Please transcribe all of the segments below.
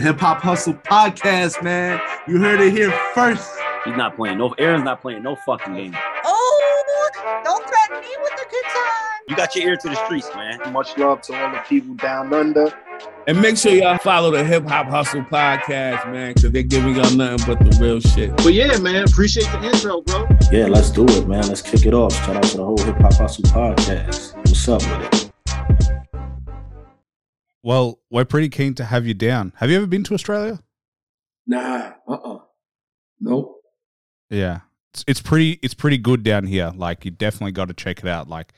Hip Hop Hustle podcast, man. You heard it here first. He's not playing. No, Aaron's not playing no fucking game. Oh, don't threaten me with a good time. You got your ear to the streets, man. Much love to all the people down under. And make sure y'all follow the Hip Hop Hustle podcast, man, because they're giving y'all nothing but the real shit. But yeah, man, appreciate the intro, bro. Yeah, let's do it, man. Let's kick it off. Shout out to the whole Hip Hop Hustle podcast. What's up with it? Well, we're pretty keen to have you down. Have you ever been to Australia? Nah, uh uh Nope. Yeah. It's, it's pretty it's pretty good down here. Like you definitely got to check it out. Like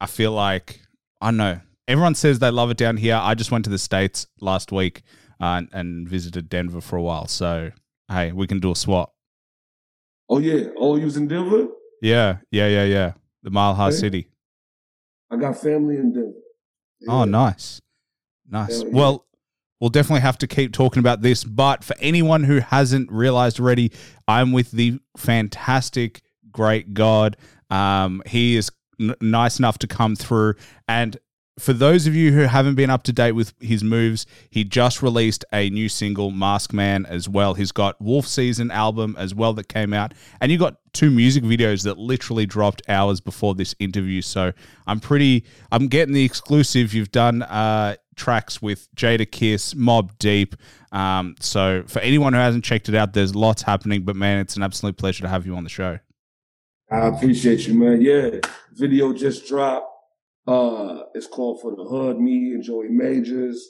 I feel like I don't know. Everyone says they love it down here. I just went to the states last week uh, and, and visited Denver for a while. So, hey, we can do a swap. Oh yeah. Oh, you was in Denver? Yeah, yeah, yeah, yeah. The Mile High Okay. City. I got family in Denver. Oh, nice. Nice. Yeah. Well, we'll definitely have to keep talking about this. But for anyone who hasn't realized already, I'm with the fantastic, great God. Um, he is n- nice enough to come through. And for those of you who haven't been up to date with his moves, he just released a new single, Mask Man, as well. He's got Wolf Season album as well that came out, and you got two music videos that literally dropped hours before this interview. So I'm pretty, I'm getting the exclusive. You've done uh, tracks with Jada Kiss, Mobb Deep. Um, so for anyone who hasn't checked it out, there's lots happening. But man, it's an absolute pleasure to have you on the show. I appreciate you, man. Yeah. Video just dropped. Uh it's called For the Hood, me and Joey Majors.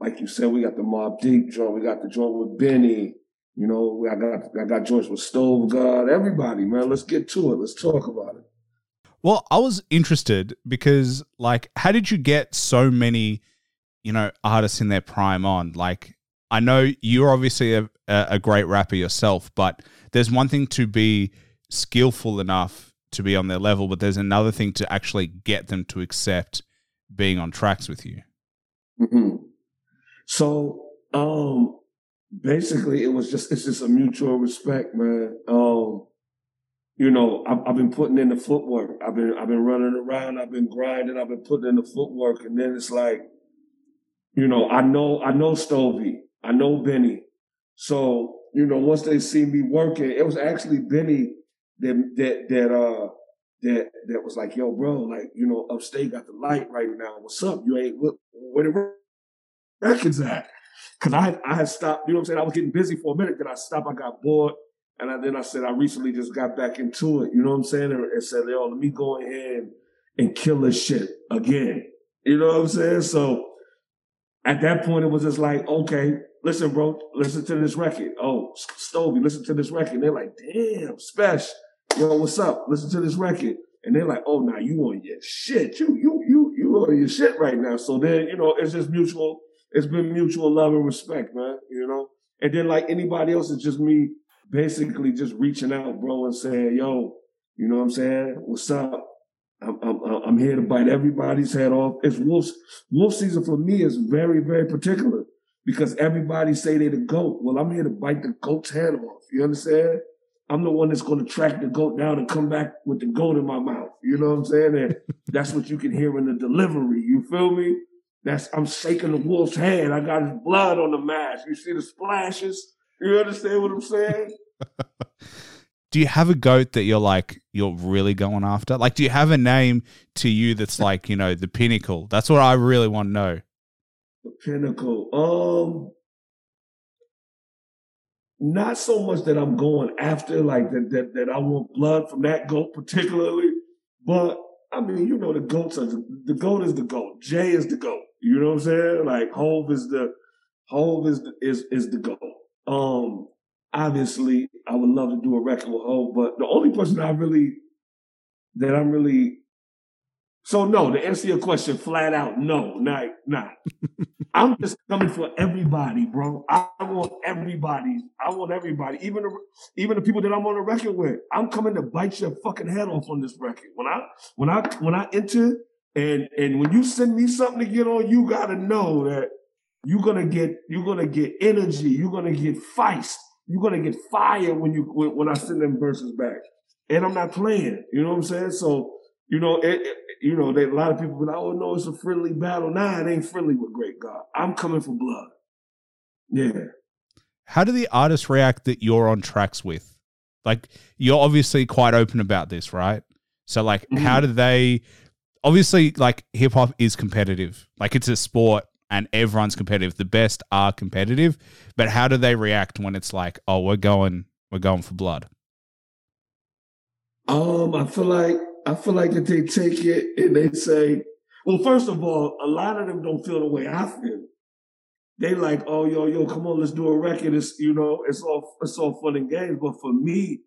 Like you said, we got the Mobb Deep joint, we got the joint with Benny. You know, I got I got joints with Stove God, everybody, man. Let's get to it. Let's talk about it. Well, I was interested because, like, how did you get so many, you know, artists in their prime on? Like, I know you're obviously a, a great rapper yourself, but there's one thing to be skillful enough to be on their level, but there's another thing to actually get them to accept being on tracks with you. hmm So, um, basically, it was just it's just a mutual respect, man. Um, you know, I've, I've been putting in the footwork. I've been I've been running around. I've been grinding. I've been putting in the footwork, and then it's like, you know, I know I know Stovey. I know Benny. So you know, once they see me working, it was actually Benny that that that uh that that was like, yo, bro, like you know, upstate got the light right now. What's up? You ain't what where the records at? Cause I had, I had stopped, you know what I'm saying? I was getting busy for a minute, then I stopped, I got bored. And I, then I said, I recently just got back into it, you know what I'm saying? And, and said, yo, let me go ahead and kill this shit again. You know what I'm saying? So at that point, it was just like, okay, listen, bro, listen to this record. Oh, Stovey, listen to this record. they're like, damn, Spesh, yo, what's up? Listen to this record. And they're like, oh, now you on your shit. You, you, you, you on your shit right now. So then, you know, it's just mutual it's been mutual love and respect, man. You know, and then like anybody else, it's just me basically just reaching out, bro, and saying, "Yo, you know what I'm saying? What's up? I'm I'm, I'm here to bite everybody's head off." It's wolf wolf season for me is very very particular because everybody say they're the goat. Well, I'm here to bite the goat's head off. You understand? I'm the one that's going to track the goat down and come back with the goat in my mouth. You know what I'm saying? And that's what you can hear in the delivery. You feel me? That's I'm shaking the wolf's hand. I got his blood on the mask. You see the splashes? You understand what I'm saying? Do you have a goat that you're like you're really going after? Like, do you have a name to you that's like you know the pinnacle? That's what I really want to know. The pinnacle. Um not so much that I'm going after, like that that, that I want blood from that goat particularly, but I mean, you know, the goats are the, goat is the goat. Jay is the goat. You know what I'm saying? Like Hove is the Hove is the, is is the goat. Um, obviously, I would love to do a record with Hove, but the only person I really that I'm really so no. To answer your question, flat out, no, not not. I'm just coming for everybody, bro. I want everybody. I want everybody, even the, even the people that I'm on the record with. I'm coming to bite your fucking head off on this record. When I when I when I enter and and when you send me something to get on, you gotta know that you're gonna get you're gonna get energy. You're gonna get feist. You're gonna get fired when you when, when I send them verses back. And I'm not playing. You know what I'm saying? So you know, it, it- you know, they, a lot of people be like, "Oh no, it's a friendly battle." Nah, it ain't friendly with Great God. I'm coming for blood. Yeah. How do the artists react that you're on tracks with? Like you're obviously quite open about this, right? So like Mhm. how do they obviously like hip hop is competitive. Like it's a sport and everyone's competitive. The best are competitive, but how do they react when it's like, "Oh, we're going we're going for blood." Um, I feel like I feel like that they take it and they say, well, first of all, a lot of them don't feel the way I feel. They like, oh, yo, yo, come on, let's do a record. It's you know, it's all it's all fun and games. But for me,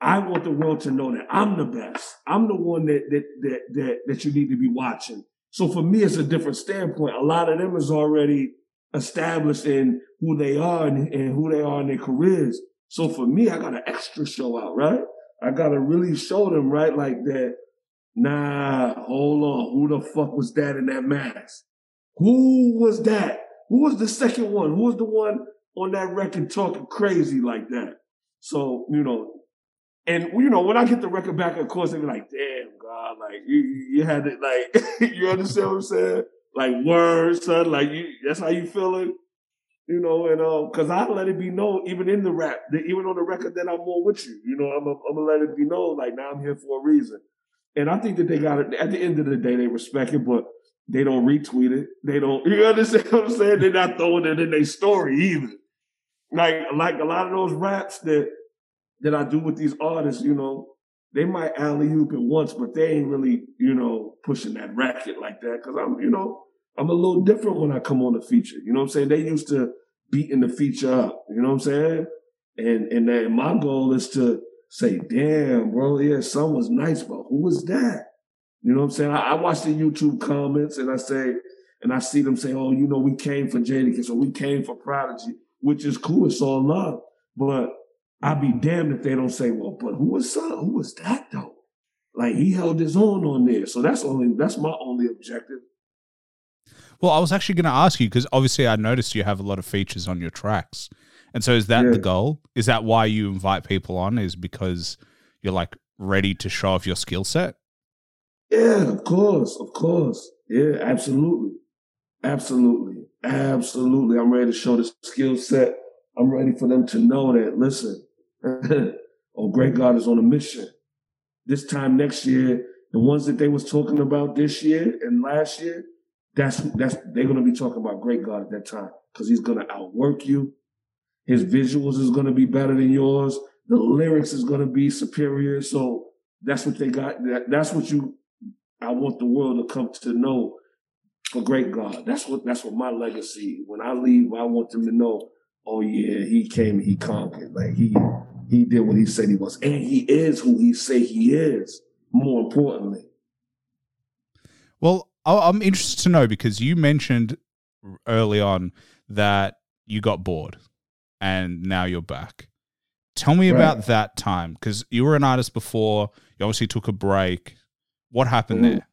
I want the world to know that I'm the best. I'm the one that that that that that you need to be watching. So for me, it's a different standpoint. A lot of them is already established in who they are and, and who they are in their careers. So for me, I got an extra show out, right? I gotta really show them, right? Like that. Nah, hold on. Who the fuck was that in that mask? Who was that? Who was the second one? Who was the one on that record talking crazy like that? So, you know, and you know, when I get the record back, of course, they be like, damn, God, like you, you had it, like, you understand what I'm saying? Like words, son, like you, that's how you feeling? You know, and um, cause I let it be known, even in the rap, that even on the record that I'm more with you, you know, I'm, I'm gonna let it be known, like now I'm here for a reason. And I think that they got it, at the end of the day, they respect it, but they don't retweet it. They don't, you understand what I'm saying? They're not throwing it in their story either. Like, like a lot of those raps that, that I do with these artists, you know, they might alley oop it once, but they ain't really, you know, pushing that racket like that. Cause I'm, you know, I'm a little different when I come on the feature. You know what I'm saying? They used to beating the feature up. You know what I'm saying? And and then my goal is to say, damn, bro, yeah, son was nice, but who was that? You know what I'm saying? I, I watch the YouTube comments and I say, and I see them say, oh, you know, we came for Jadakiss or we came for Prodigy, which is cool. It's all love. But I'd be damned if they don't say, well, but who was son? Who was that though? Like he held his own on there. So that's only that's my only objective. Well, I was actually going to ask you because obviously I noticed you have a lot of features on your tracks. And so is that Yeah. the goal? Is that why you invite people on is because you're like ready to show off your skill set? Yeah, of course, of course. Yeah, absolutely. Absolutely. Absolutely. I'm ready to show the skill set. I'm ready for them to know that, listen, oh, Great God is on a mission. This time next year, the ones that they was talking about this year and last year, that's that's they're gonna be talking about Great God at that time. Because he's gonna outwork you. His visuals is gonna be better than yours. The lyrics is gonna be superior. So that's what they got. That, that's what you I want the world to come to know for great God. That's what that's what my legacy. When I leave, I want them to know, oh yeah, he came, he conquered. Like he he did what he said he was. And he is who he say he is, more importantly. Well, I'm interested to know because you mentioned early on that you got bored and now you're back. Tell me Right. about that time because you were an artist before. You obviously took a break. What happened Mhm. there?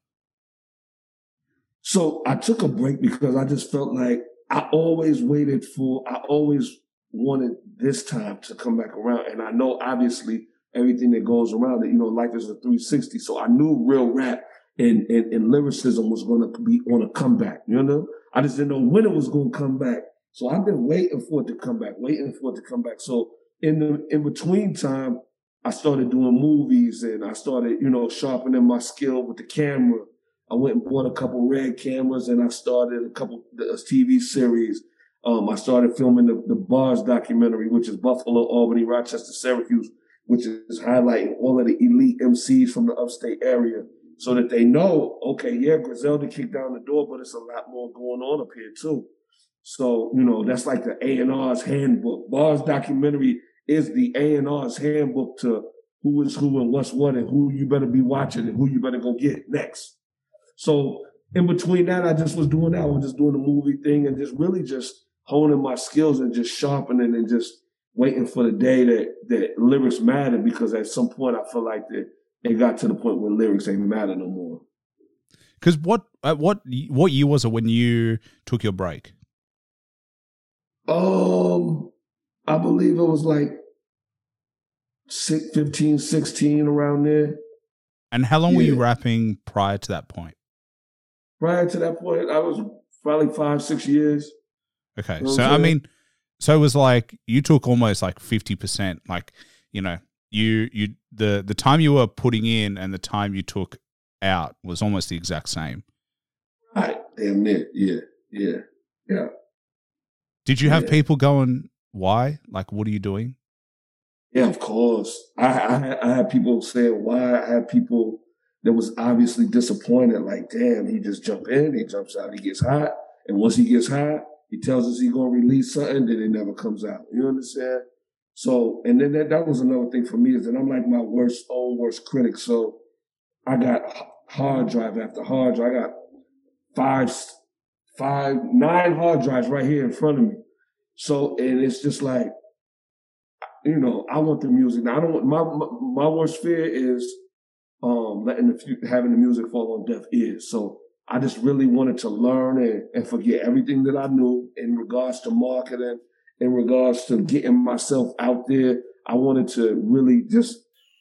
So I took a break because I just felt like I always waited for, I always wanted this time to come back around. And I know obviously everything that goes around it, you know, life is a 360. So I knew real rap and, and, and lyricism was going to be on a comeback, you know? I just didn't know when it was going to come back. So I've been waiting for it to come back, waiting for it to come back. So in the, in between time, I started doing movies and I started, you know, sharpening my skill with the camera. I went and bought a couple red cameras and I started a couple uh, TV series. Um, I started filming the, the Bars documentary, which is Buffalo, Albany, Rochester, Syracuse, which is highlighting all of the elite MCs from the upstate area so that they know, okay, yeah, Griselda kicked down the door, but it's a lot more going on up here too. So, you know, that's like the A&R's handbook. Bars documentary is the A&R's handbook to who is who and what's what and who you better be watching and who you better go get next. So in between that, I just was doing that. I was just doing the movie thing and just really just honing my skills and just sharpening and just waiting for the day that that lyrics matter because at some point I feel like that it got to the point where lyrics ain't matter no more. Because what uh, what what year was it when you took your break? Um, I believe it was like six, 15, 16 around there. And how long were you rapping prior to that point? Prior to that point, I was probably five, six years. Okay. You know So I mean, so it was like you took almost like fifty percent. Like you know, you you the the time you were putting in and the time you took out was almost the exact same. Right, damn near, yeah, yeah, yeah. Did you have Yeah. people going, "Why? Like, what are you doing?" Yeah, of course. I, I had- I had people saying why. I had people that was obviously disappointed. Like, damn, he just jump in, he jumps out, he gets hot, and once he gets hot, he tells us he gonna release something, then it never comes out. You understand? So, and then that, that was another thing for me is that I'm like my worst own worst critic. So, I got hard drive after hard drive. I got five, five, nine hard drives right here in front of me. So, and it's just like you know, I want the music. Now, I don't my, my worst fear is um letting the having the music fall on deaf ears. So I just really wanted to learn and, and forget everything that I knew in regards to marketing, in regards to getting myself out there. I wanted to really just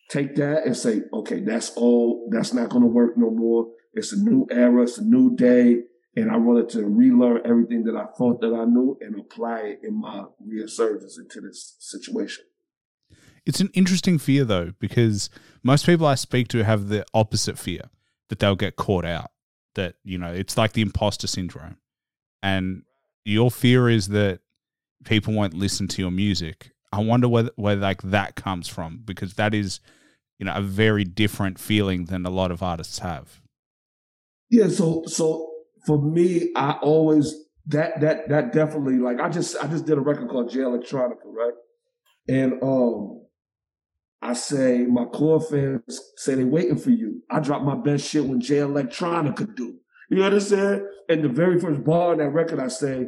take that and say, okay, that's all. That's not going to work no more. It's a new era. It's a new day. And I wanted to relearn everything that I thought that I knew and apply it in my resurgence into this situation. It's an interesting fear though, because most people I speak to have the opposite fear that they'll get caught out. That you know, it's like the imposter syndrome, and your fear is that people won't listen to your music. I wonder where where like that comes from because that is, you know, a very different feeling than a lot of artists have. Yeah, so so for me, I always that that that definitely like I just I just did a record called Jay Electronica, right? And um I say my core fans say they waiting for you. I drop my best shit when Jay Electronica could do. You understand? And the very first bar in that record I say,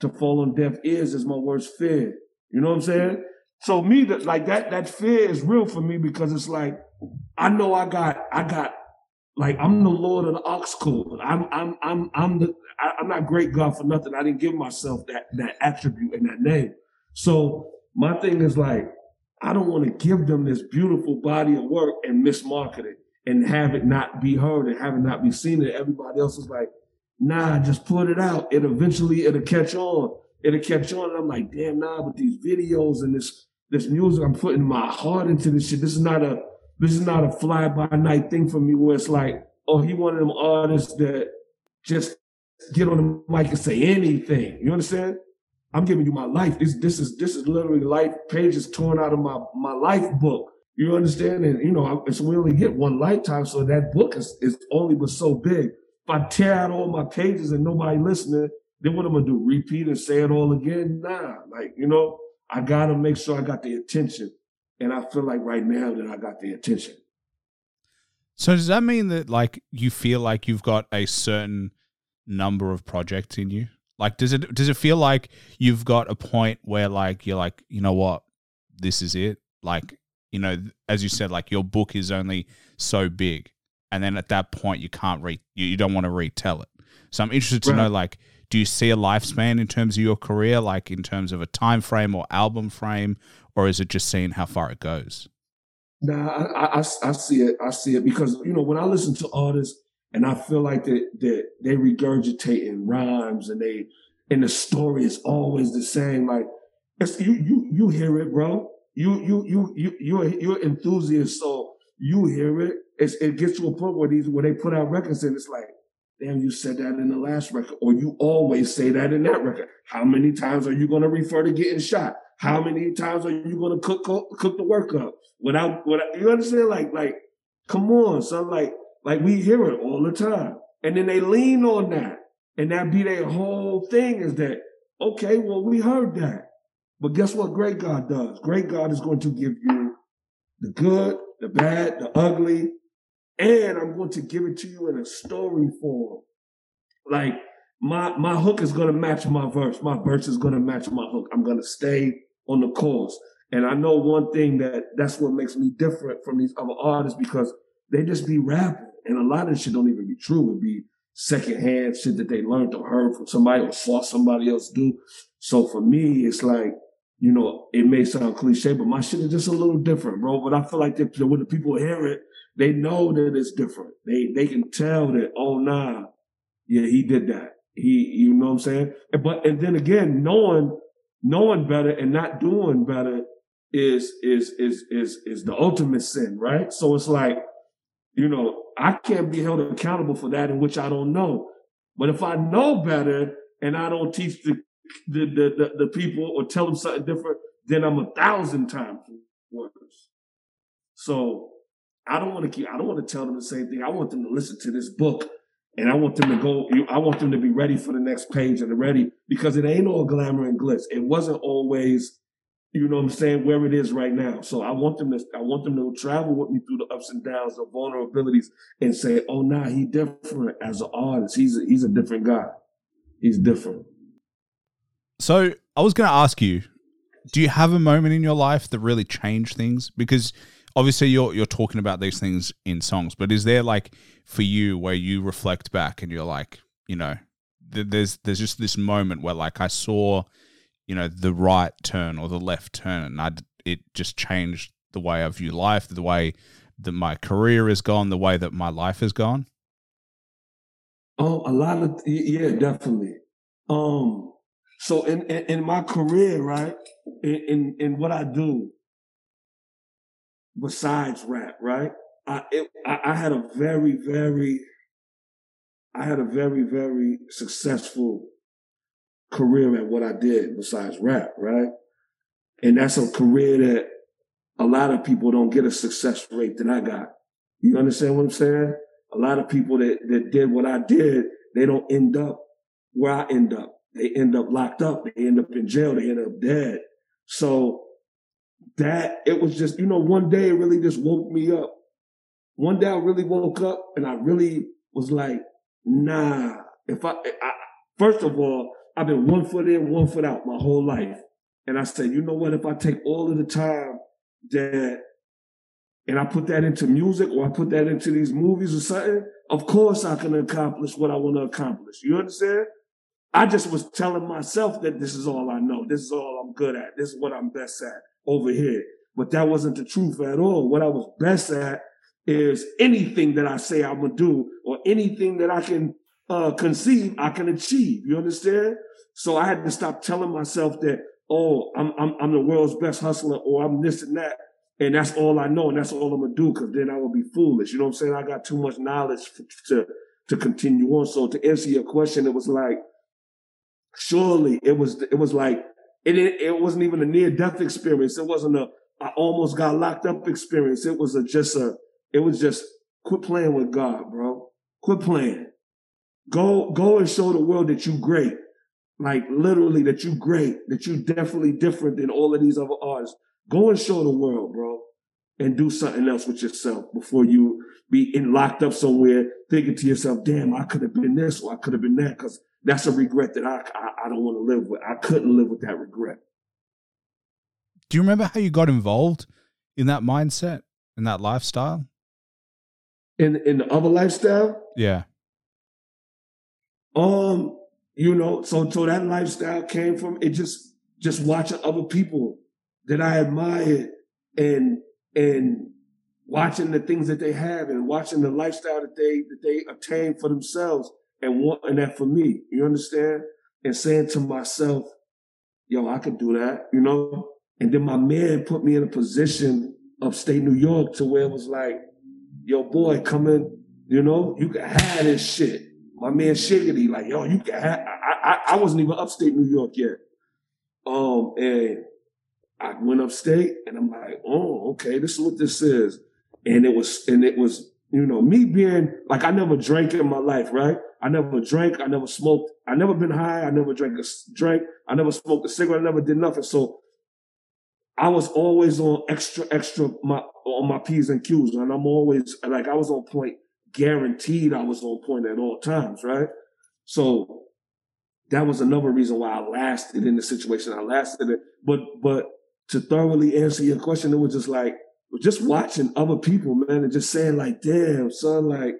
to fall on deaf ears is my worst fear. You know what I'm saying? So me that like that that fear is real for me because it's like I know I got I got like I'm the Lord of the Ox Code. I'm I'm I'm I'm the I, I'm not great God for nothing. I didn't give myself that that attribute and that name. So my thing is like I don't want to give them this beautiful body of work and mismarket it and have it not be heard and have it not be seen. And everybody else is like, nah, just put it out. It eventually it'll catch on. It'll catch on. And I'm like, damn, nah, but these videos and this this music, I'm putting my heart into this shit. This is not a this is not a fly by night thing for me where it's like, oh, he one of them artists that just get on the mic and say anything. You understand? I'm giving you my life. This this is this is literally life pages torn out of my my life book. You understand? And you know, I, it's we only get one lifetime, so that book is is only but so big. If I tear out all my pages and nobody listening, then what I'm gonna do? Repeat and say it all again? Nah, like you know, I gotta make sure I got the attention, and I feel like right now that I got the attention. So does that mean that like you feel like you've got a certain number of projects in you? Like does it does it feel like you've got a point where like you're like, you know what, this is it? Like, you know, as you said, like your book is only so big. And then at that point you can't re you, you don't want to retell it. So I'm interested to Right. know like do you see a lifespan in terms of your career, like in terms of a time frame or album frame, or is it just seeing how far it goes? Nah, I, I, I- I see it. I see it because you know when I listen to artists and I feel like that that they regurgitating rhymes and they and the story is always the same. Like it's you you you hear it, bro. You you you you you're you're enthusiast, so you hear it. It's, it gets to a point where these where they put out records and it's like, damn, you said that in the last record, or you always say that in that record. How many times are you going to refer to getting shot? How many times are you going to cook cook, cook the work up without without you understand? Like like, come on, son. Like like we hear it all the time, and then they lean on that, and that be their whole thing is that okay, well we heard that, but guess what? Great God does. Great God is going to give you the good, the bad, the ugly, and I'm going to give it to you in a story form. Like my my hook is going to match my verse. My verse is going to match my hook. I'm going to stay on the course. And I know one thing that that's what makes me different from these other artists because they just be rapping, and a lot of this shit don't even be true. It be secondhand shit that they learned or heard from somebody or saw somebody else do. So for me, it's like you know, it may sound cliche, but my shit is just a little different, bro. But I feel like that when the people hear it, they know that it's different. They they can tell that, oh nah, yeah, he did that. He, you know what I'm saying? But and then again, knowing knowing better and not doing better is is is is is the ultimate sin, right? So it's like, you know, I can't be held accountable for that in which I don't know. But if I know better and I don't teach the the the, the, the people or tell them something different, then I'm a thousand times worse. So I don't want to keep. I don't want to tell them the same thing. I want them to listen to this book, and I want them to go. I want them to be ready for the next page and ready because it ain't all glamour and glitz. It wasn't always, you know, what I'm saying where it is right now. So I want them to. I want them to travel with me through the ups and downs, the vulnerabilities, and say, "Oh, nah, he different as an artist. He's a, he's a different guy. He's different." So I was going to ask you, do you have a moment in your life that really changed things? Because obviously you're you're talking about these things in songs, but is there like for you where you reflect back and you're like, you know, th- there's there's just this moment where like I saw, you know, the right turn or the left turn, and I it just changed the way I view life, the way that my career has gone, the way that my life has gone. Oh, a lot of yeah, definitely. Um, so in, in, in my career, right, in, in, in what I do, besides rap, right, I, it, I I had a very very, I had a very very successful career at what I did besides rap, right, and that's a career that a lot of people don't get a success rate that I got. You understand what I'm saying? A lot of people that that did what I did, they don't end up where I end up they end up locked up. They end up in jail. They end up dead. So that it was just, you know, one day it really just woke me up. One day I really woke up and I really was like, nah, if I, I first of all, I've been one foot in, one foot out my whole life. And I said, you know what? If I take all of the time that, and I put that into music or I put that into these movies or something, of course I can accomplish what I want to accomplish. You understand? I just was telling myself that this is all I know. This is all I'm good at. This is what I'm best at over here. But that wasn't the truth at all. What I was best at is anything that I say I'm gonna do or anything that I can uh, conceive, I can achieve. You understand? So I had to stop telling myself that, oh, I'm, I'm, I'm the world's best hustler or I'm this and that. And that's all I know. And that's all I'm gonna do. Cause then I would be foolish. You know what I'm saying? I got too much knowledge to, to continue on. So to answer your question, it was like, surely it was it was like it it wasn't even a near death experience. It wasn't a I almost got locked up experience. It was a just a it was just quit playing with God, bro. Quit playing. Go go and show the world that you great. Like literally that you great, that you definitely different than all of these other artists. Go and show the world, bro. And do something else with yourself before you be in locked up somewhere thinking to yourself, damn, I could have been this or I could have been that. Cause that's a regret that I, I, I don't want to live with. I couldn't live with that regret. Do you remember how you got involved in that mindset and that lifestyle? In in the other lifestyle? Yeah. Um, you know, so so that lifestyle came from it just just watching other people that I admired and and watching the things that they have and watching the lifestyle that they that they attain for themselves and wanting that for me. You understand? And saying to myself, yo, I could do that, you know? And then my man put me in a position upstate New York to where it was like, yo, boy, come in, you know, you can have this shit. My man Shiggity, like, yo, you can have, I, I, I wasn't even upstate New York yet. Um, and I went upstate and I'm like, oh, okay, this is what this is. And it was, and it was, you know, me being like, I never drank in my life, right? I never drank. I never smoked. I never been high. I never drank a drink. I never smoked a cigarette. I never did nothing. So I was always on extra, extra my on my P's and Q's. And I'm always like I was on point, guaranteed I was on point at all times, right? So that was another reason why I lasted in the situation I lasted it. But but to thoroughly answer your question, it was just like just watching other people, man, and just saying like, damn, son, like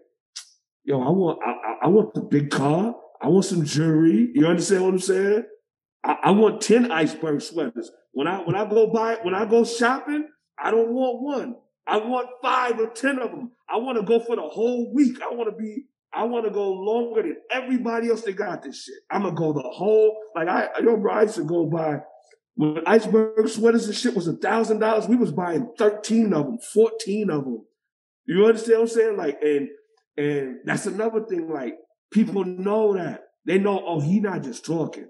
yo, I want, I, I want the big car. I want some jewelry. You understand what I'm saying? I, I, want 10 iceberg sweaters. When I, when I go buy, when I go shopping, I don't want one. I want five or 10 of them. I want to go for the whole week. I want to be, I want to go longer than everybody else that got this shit. I'm gonna go the whole like I yo bro, I used to go buy when iceberg sweaters and shit was a thousand dollars. We was buying thirteen of them, fourteen of them. You understand what I'm saying? Like and and that's another thing. Like people know that they know. Oh, he not just talking.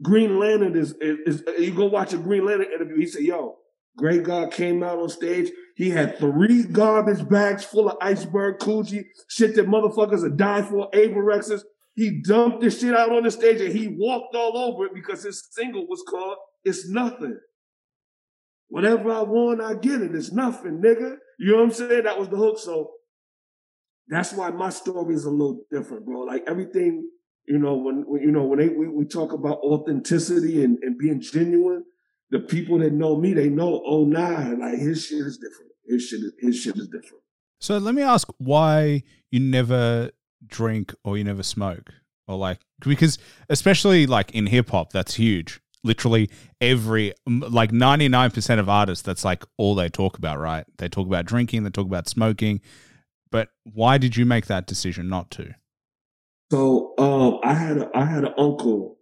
Green Lantern is, is, is you go watch a Green Lantern interview. He said, "Yo, Great God came out on stage. He had three garbage bags full of iceberg Coogi, shit that motherfuckers are dying for, Avirexes. He dumped this shit out on the stage and he walked all over it because his single was called It's Nothing. Whatever I want, I get it. It's nothing, nigga. You know what I'm saying? That was the hook. So that's why my story is a little different, bro. Like everything, you know, when, when you know, when they, we, we talk about authenticity and, and being genuine, the people that know me, they know, oh nah, like his shit is different. His shit is his shit is different. So let me ask why you never drink or you never smoke or like because especially like in hip hop that's huge. Literally every like 99% of artists that's like all they talk about, right? They talk about drinking, they talk about smoking. But why did you make that decision not to? So um I had a I had an uncle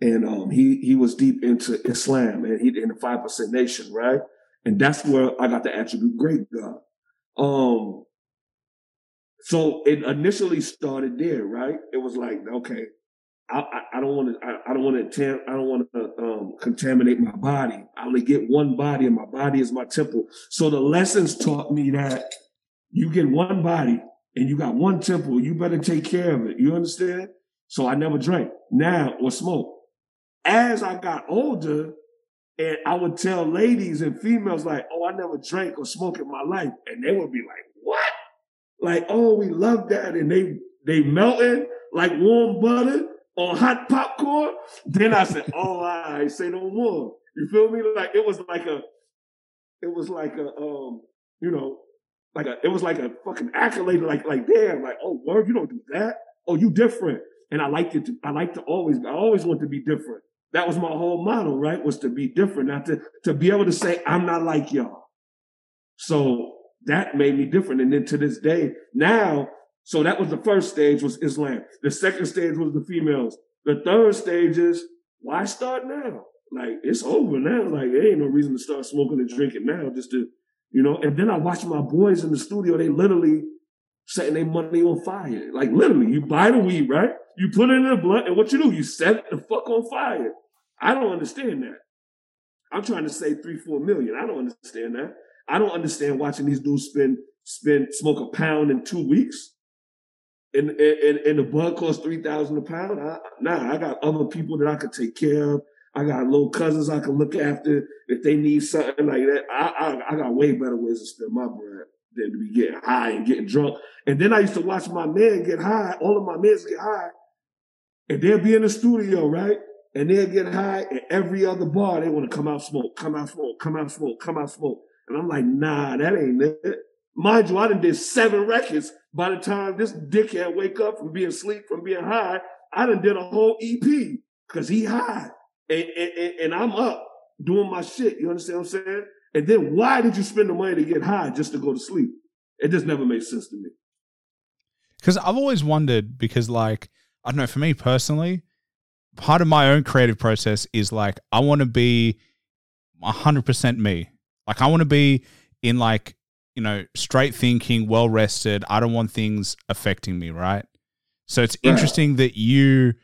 and um, he he was deep into Islam and he in the five percent nation, right? And that's where I got the attribute great God. Um, so it initially started there, right? It was like, okay, I, don't want to, I, don't want to, I don't want to um, contaminate my body. I only get one body, and my body is my temple. So the lessons taught me that you get one body and you got one temple. You better take care of it. You understand? So I never drank now or smoke as I got older, and I would tell ladies and females like, "Oh, I never drank or smoked in my life," and they would be like, "What?" Like, "Oh, we love that," and they they melting like warm butter on hot popcorn. Then I said, "Oh, I say no more." You feel me? Like it was like a, it was like a, um, you know, like a, it was like a fucking accolade. Like, like damn, like, oh, word, you don't do that. Oh, you different. And I liked it. To, I like to always, I always want to be different. That was my whole model, right? Was to be different, not to, to be able to say, I'm not like y'all. So that made me different. And then to this day, now, so that was the first stage was Islam. The second stage was the females. The third stage is why start now? Like it's over now. Like there ain't no reason to start smoking and drinking now just to, you know. And then I watch my boys in the studio. They literally setting their money on fire. Like literally, you buy the weed, right? You put it in the blunt, and what you do? You set the fuck on fire. I don't understand that. I'm trying to save three, four million. I don't understand that. I don't understand watching these dudes spend spend smoke a pound in two weeks. And and, and the bud costs three thousand a pound. I, nah, I got other people that I could take care of. I got little cousins I can look after if they need something like that. I, I, I got way better ways to spend my bread than to be getting high and getting drunk. And then I used to watch my men get high. All of my men get high, and they'll be in the studio, right? And they'll get high at every other bar. They want to come out smoke, come out smoke, come out smoke, come out smoke. And I'm like, nah, that ain't it. Mind you, I done did seven records. By the time this dickhead wake up from being asleep, from being high, I done did a whole EP because he high. And, and, and I'm up doing my shit. You understand what I'm saying? And then why did you spend the money to get high just to go to sleep? It just never made sense to me. Because I've always wondered, because like, I don't know, for me personally, part of my own creative process is like I want to be 100% me. Like I want to be in like, you know, straight thinking, well rested. I don't want things affecting me, right? So it's yeah. interesting that you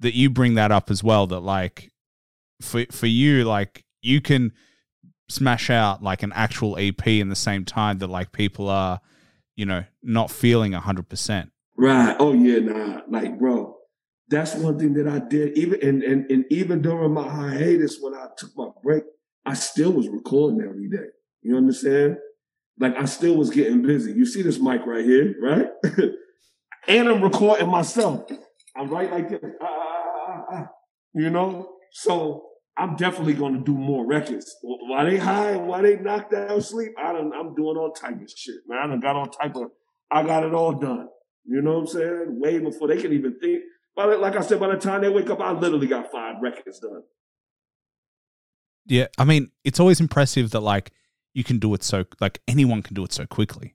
that you bring that up as well that like for for you like you can smash out like an actual EP in the same time that like people are, you know, not feeling 100%. Right. Oh yeah, nah. Like bro, that's one thing that I did. Even and, and and even during my hiatus, when I took my break, I still was recording every day. You understand? Like I still was getting busy. You see this mic right here, right? and I'm recording myself. I'm right like this. Ah, ah, ah, ah, you know? So I'm definitely to do more records. While they high while they knocked out sleep, I done, I'm doing all type of shit, man. I done got all type of, I got it all done. You know what I'm saying? Way before they can even think. But like I said, by the time they wake up, I literally got five records done. Yeah, I mean, it's always impressive that like you can do it so like anyone can do it so quickly.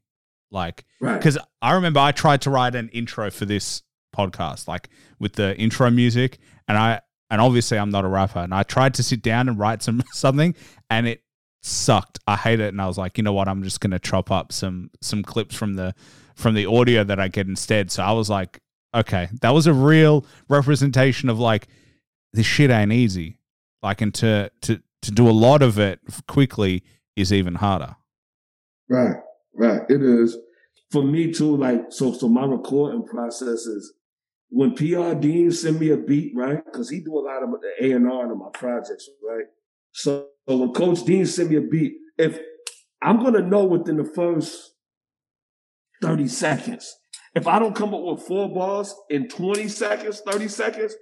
Like, Right. because I remember I tried to write an intro for this podcast, like with the intro music, and I and obviously I'm not a rapper, and I tried to sit down and write some something, and it sucked. I hate it, and I was like, you know what? I'm just gonna chop up some some clips from the from the audio that I get instead. So I was like, okay, that was a real representation of like this shit ain't easy. Like, and to to to do a lot of it quickly is even harder. Right, right. It is for me too. Like so, so my recording process is when PR Dean send me a beat, right? Because he do a lot of the A and R in my projects, right? So, so when Coach Dean send me a beat, if I'm gonna know within the first thirty seconds, if I don't come up with four bars in twenty seconds, thirty seconds,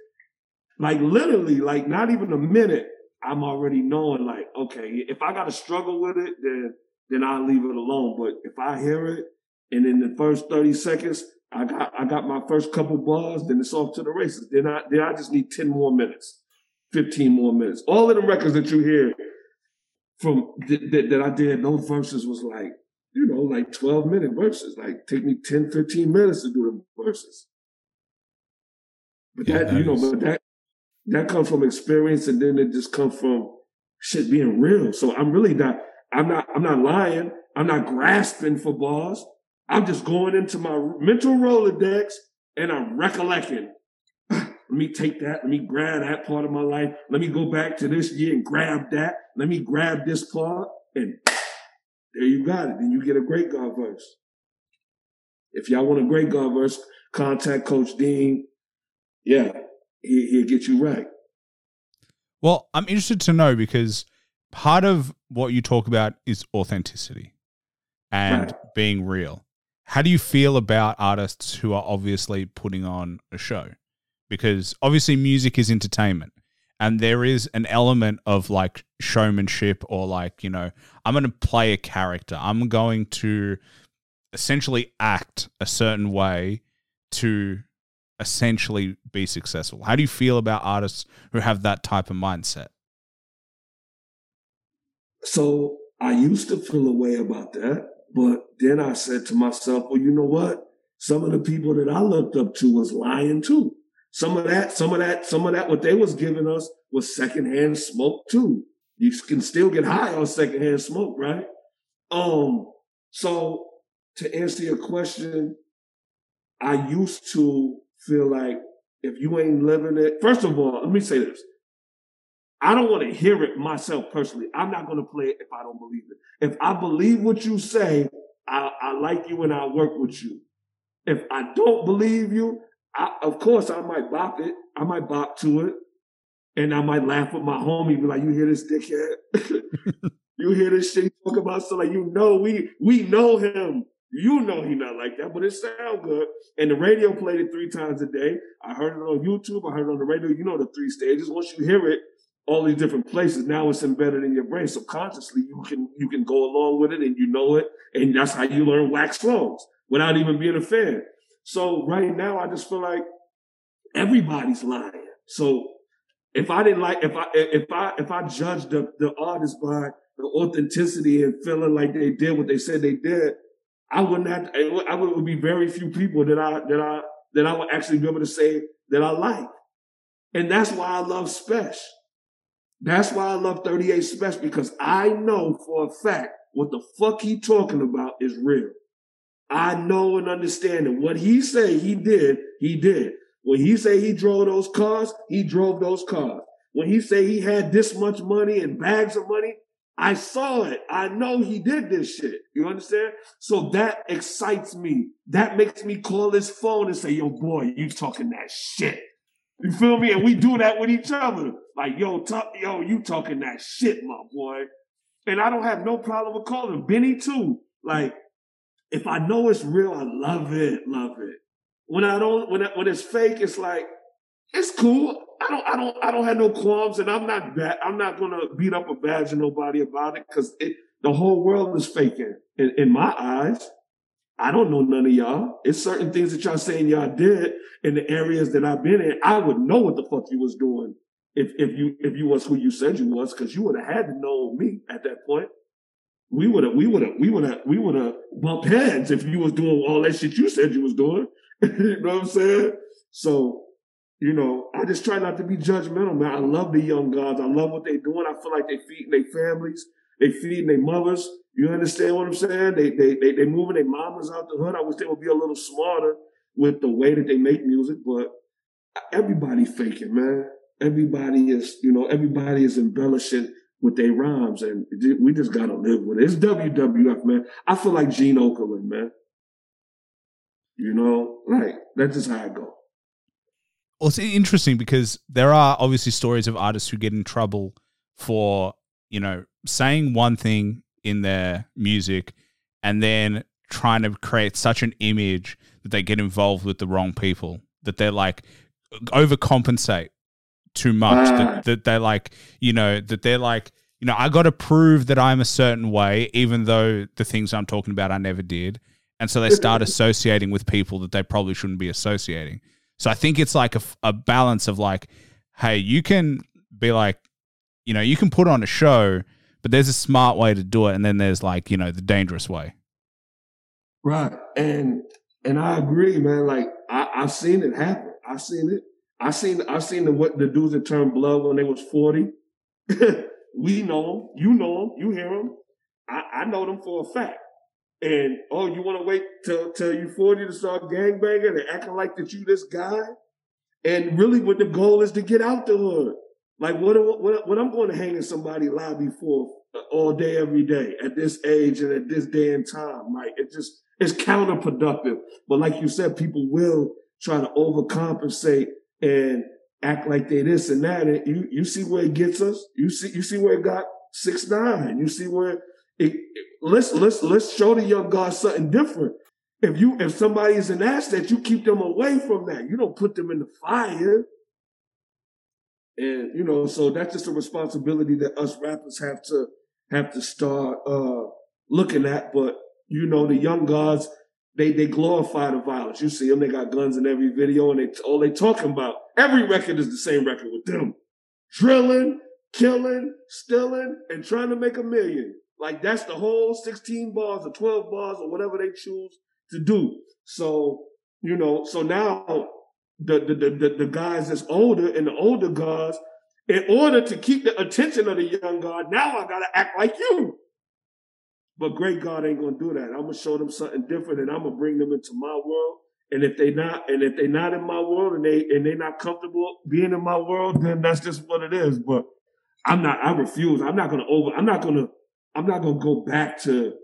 like literally, like not even a minute, I'm already knowing, like, okay, if I gotta struggle with it, then then I'll leave it alone. But if I hear it and in the first 30 seconds, I got I got my first couple bars, then it's off to the races. Then I then I just need 10 more minutes, 15 more minutes. All of the records that you hear from th- th- that I did, those verses was like, you know, like 12 minute verses. Like take me 10, 15 minutes to do the verses. But Yeah, that, you know, is- but that that comes from experience and then it just comes from shit being real. So I'm really not I'm not I'm not lying. I'm not grasping for bars. I'm just going into my mental Rolodex and I'm recollecting. Let me take that. Let me grab that part of my life. Let me go back to this year and grab that. Let me grab this part. And there you got it. Then you get a great God verse. If y'all want a great God verse, contact Coach Dean. Yeah, he, he'll get you right. Well, I'm interested to know because part of what you talk about is authenticity and Right. being real. How do you feel about artists who are obviously putting on a show? Because obviously music is entertainment and there is an element of like showmanship or like, you know, I'm going to play a character. I'm going to essentially act a certain way to essentially be successful. How do you feel about artists who have that type of mindset? So I used to feel a way about that, but then I said to myself, well, you know what? Some of the people that I looked up to was lying too. Some of that, some of that, some of that, what they was giving us was secondhand smoke too. You can still get high on secondhand smoke, right? Um, so to answer your question, I used to feel like if you ain't living it, first of all, let me say this. I don't want to hear it myself personally. I'm not going to play it if I don't believe it. If I believe what you say, I, I like you and I work with you. If I don't believe you, I, of course I might bop it. I might bop to it. And I might laugh with my homie, be like, you hear this dickhead? you hear this shit talk about stuff like you know we we know him. You know he not like that, but it sound good. And the radio played it three times a day. I heard it on YouTube. I heard it on the radio. You know the three stages. Once you hear it, all these different places, now it's embedded in your brain. Subconsciously, you can you can go along with it and you know it. And that's how you learn wax flows without even being a fan. So right now, I just feel like everybody's lying. So if I didn't like, if I if I if I judged the, the artist by the authenticity and feeling like they did what they said they did, I wouldn't have. I would, would be very few people that I that I that I would actually be able to say that I like, and that's why I love Spesh. That's why I love 38 Spesh because I know for a fact what the fuck he talking about is real. I know and understand that what he say he did, he did. When he say he drove those cars, he drove those cars. When he say he had this much money and bags of money, I saw it. I know he did this shit. You understand? So that excites me. That makes me call his phone and say, yo, boy, you talking that shit. You feel me? And we do that with each other. Like, yo, talk, yo, you talking that shit, my boy. And I don't have no problem with calling. Benny too. Like, if I know it's real, I love it, love it. When I don't, when I, when it's fake, it's like it's cool. I don't, I don't, I don't have no qualms, and I'm not bad. I'm not gonna beat up or badger nobody about it because the whole world is faking in, in my eyes. I don't know none of y'all. It's certain things that y'all saying y'all did in the areas that I've been in. I would know what the fuck you was doing if if you if you was who you said you was, because you would have had to know me at that point. We would have, we would have, we would have, we would have bumped heads if you was doing all that shit you said you was doing. you know what I'm saying? So, you know, I just try not to be judgmental, man. I love the young guys. I love what they're doing. I feel like they feeding their families, they feeding their mothers. You understand what I'm saying? They they they they moving their mamas out the hood. I wish they would be a little smarter with the way that they make music, but everybody faking, man. Everybody is, you know, everybody is embellishing with their rhymes, and we just gotta live with it. It's WWF, man. I feel like Gene Okerlund, man. You know, right? That's just how I go. Well, it's interesting because there are obviously stories of artists who get in trouble for, you know, saying one thing in their music and then trying to create such an image that they get involved with the wrong people, that they're like overcompensate too much, that, mm. that they're like, you know, that they're like, you know, I got to prove that I'm a certain way, even though the things I'm talking about I never did. And so they start associating with people that they probably shouldn't be associating. So I think it's like a, a balance of like, hey, you can be like, you know, you can put on a show, but there's a smart way to do it, and then there's like, you know, the dangerous way. Right, and and I agree, man. Like I, I've seen it happen. I've seen it. I seen I seen the what the dudes that turned blood when they was forty. we know them. You know them. You hear them. I, I know them for a fact. And oh, you want to wait till till you forty to start gangbanging and acting like that you this guy? And really, what the goal is to get out the hood. Like what what, what I'm going to hang in somebody lobby for uh, all day, every day at this age and at this day and time. Like it just it's counterproductive. But like you said, people will try to overcompensate and act like they this and that. And you you see where it gets us. You see you see where it got six nine. You see where it, it, let's let's let's show the young guys something different. If you if somebody is an asset, you keep them away from that. You don't put them in the fire. And you know, so that's just a responsibility that us rappers have to have to start uh looking at. But you know, the young guys, they they glorify the violence. You see them, they got guns in every video, and they all they talking about. Every record is the same record with them. Drilling, killing, stealing, and trying to make a million. Like that's the whole 16 bars or 12 bars or whatever they choose to do. So, you know, so now the the the, the guys that's older and the older guys, in order to keep the attention of the young guard, now I gotta act like you. But great God ain't gonna do that. I'm gonna show them something different and I'm gonna bring them into my world. And if they not and if they not in my world and they and they not comfortable being in my world, then that's just what it is. But I'm not, I refuse. I'm not gonna over, I'm not gonna I'm not gonna go back to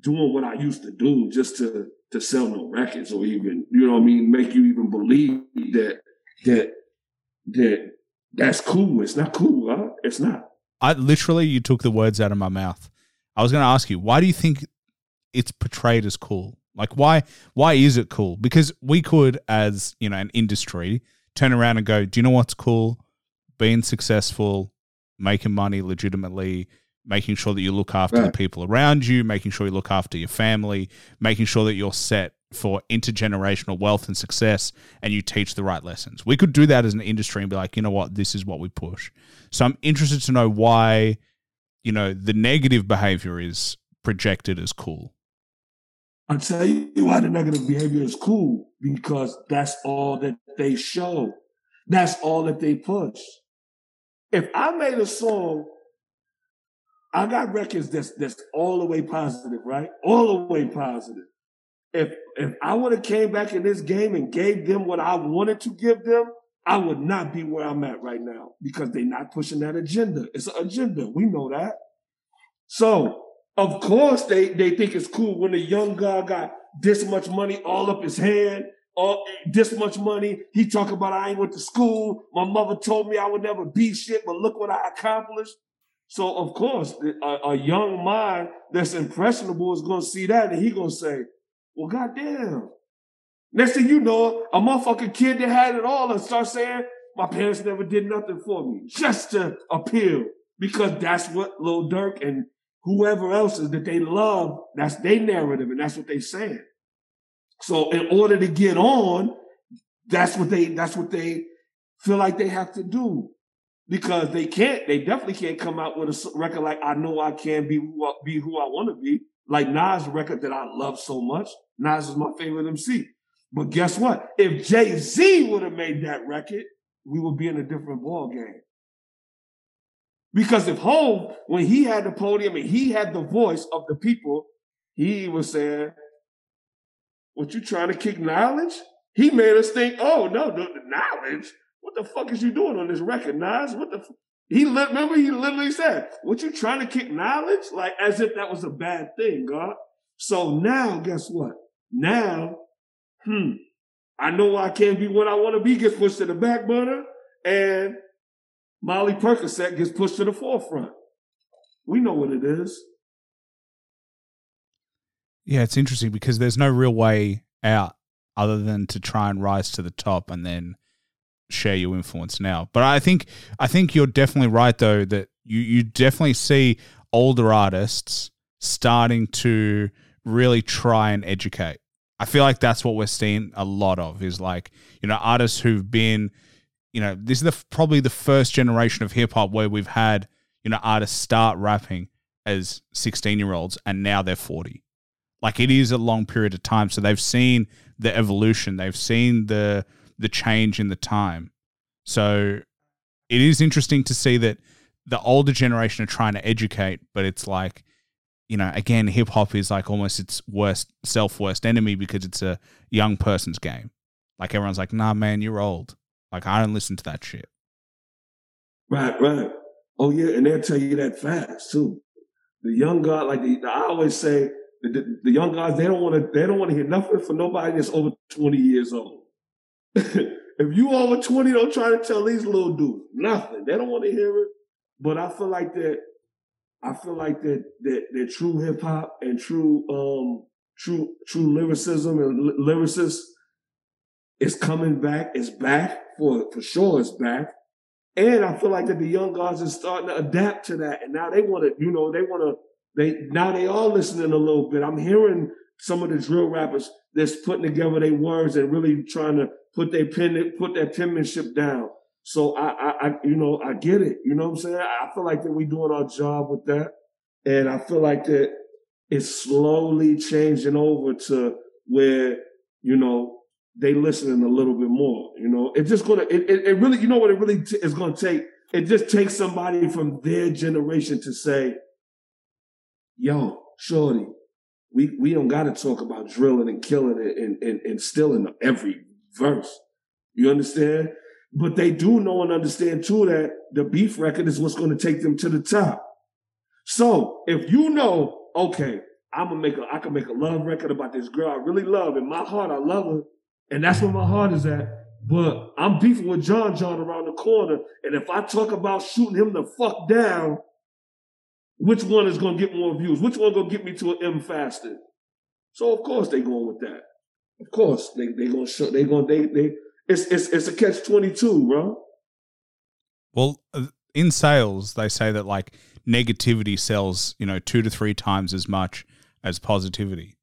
doing what I used to do just to to sell no records or even you know what I mean make you even believe that that that that's cool. It's not cool. Huh? It's not. I literally you took the words out of my mouth. I was going to ask you why do you think it's portrayed as cool? Like why why is it cool? Because we could as you know an industry turn around and go, do you know what's cool? Being successful, making money legitimately, making sure that you look after right. the people around you, making sure you look after your family, making sure that you're set for intergenerational wealth and success and you teach the right lessons. We could do that as an industry and be like, you know what, this is what we push. So I'm interested to know why, you know, the negative behavior is projected as cool. I'll tell you why the negative behavior is cool because that's all that they show. That's all that they push. If I made a song I got records that's that's all the way positive, right? All the way positive. If if I would have came back in this game and gave them what I wanted to give them, I would not be where I'm at right now because they're not pushing that agenda. It's an agenda. We know that. So of course they they think it's cool when a young guy got this much money all up his hand, all this much money. He talk about I ain't went to school. My mother told me I would never be shit, but look what I accomplished. So of course, a, a young mind that's impressionable is going to see that and he going to say, well, goddamn. Next thing you know, a motherfucking kid that had it all and start saying, my parents never did nothing for me just to appeal because that's what Lil Durk and whoever else is that they love, that's their narrative and that's what they saying. So in order to get on, that's what they, that's what they feel like they have to do. because they can't. They definitely can't come out with a record like "I Know I Can Be Who I, Be Who I Want to Be." Like Nas' record that I love so much. Nas is my favorite MC. But guess what? If Jay Z would have made that record, we would be in a different ball game. Because if Hove, when he had the podium and he had the voice of the people, he was saying, "What you trying to kick knowledge?" He made us think, "Oh no, the, the knowledge. What the fuck is you doing on this record, Nas? What the?" F-? He remember he literally said, "What you trying to kick knowledge?" Like as if that was a bad thing, God. So now, guess what? Now, hmm, I know I can't be what I want to be. Gets pushed to the back burner, and Molly Percocet gets pushed to the forefront. We know what it is. Yeah, it's interesting because there's no real way out other than to try and rise to the top and then share your influence now. But I think I think you're definitely right though that you you definitely see older artists starting to really try and educate. I feel like that's what we're seeing a lot of is like, you know, artists who've been, you know, this is the probably the first generation of hip hop where we've had, you know, artists start rapping as 16 year olds and now they're 40 like it is a long period of time. So they've seen the evolution. They've seen the the change in the time. So it is interesting to see that the older generation are trying to educate but it's like you know again hip hop is like almost its worst self worst enemy because it's a young person's game like everyone's like nah man you're old like i don't listen to that shit Right, right. Oh yeah, and they'll tell you that fast too. The young guy, like the, I always say, the, the, the young guys, they don't want to, they don't want to hear nothing from nobody that's over twenty years old. if you over twenty, don't try to tell these little dudes nothing. They don't want to hear it. But I feel like that. I feel like that that, that true hip hop and true um true true lyricism and ly- lyricists is coming back. It's back for for sure. It's back. And I feel like that the young guys are starting to adapt to that. And now they want to, you know, they want to, they, now they are listening a little bit. I'm hearing some of the drill rappers that's putting together their words and really trying to put their pen, put their penmanship down. So I, I, I, you know, I get it. You know what I'm saying? I feel like that we're doing our job with that. And I feel like that it's slowly changing over to where, you know, they listening a little bit more. You know, it's just gonna. It, it, it really, you know, what it really t- is gonna take. It just takes somebody from their generation to say, "Yo, shorty, we we don't got to talk about drilling and killing it and and, and stealing every verse." You understand? But they do know and understand too that the beef record is what's going to take them to the top. So if you know, okay, I'm gonna make a, I can make a love record about this girl I really love. In my heart, I love her. And that's where my heart is at. But I'm beefing with John John around the corner. And if I talk about shooting him the fuck down, which one is gonna get more views? Which one gonna get me to an M faster? So of course they going with that. Of course they they gonna show they gonna they they it's it's it's a catch twenty two, bro. Well, uh, in sales, they say that like negativity sells, you know, two to three times as much as positivity.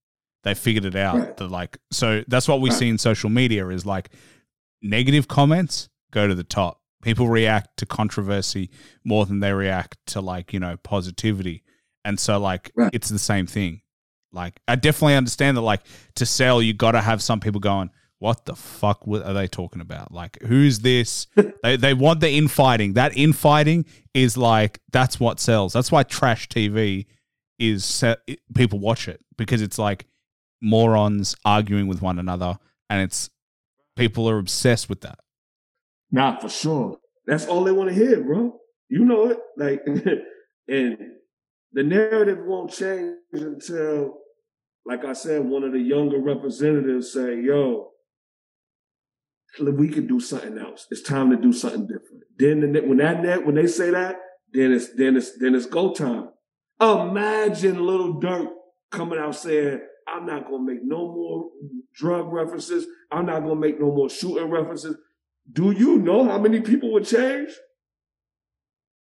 They figured it out Right. that like so that's what we see in social media is like negative comments go to the top. People react to controversy more than they react to like, you know, positivity. And so like Right. it's the same thing. Like I definitely understand that like to sell you got to have some people going what the fuck are they talking about? Like, who's this? they, they want the infighting. That infighting is like, that's what sells. That's why trash TV is, people watch it because it's like morons arguing with one another and it's, people are obsessed with that. Nah, for sure. That's all they want to hear, bro. You know it. Like, and the narrative won't change until, like I said, one of the younger representatives say, "Yo, we could do something else. It's time to do something different." Then, the, when that net, when they say that, then it's then it's then it's go time. Imagine Lil Durk coming out saying, "I'm not gonna make no more drug references. I'm not gonna make no more shooting references." do you know how many people would change?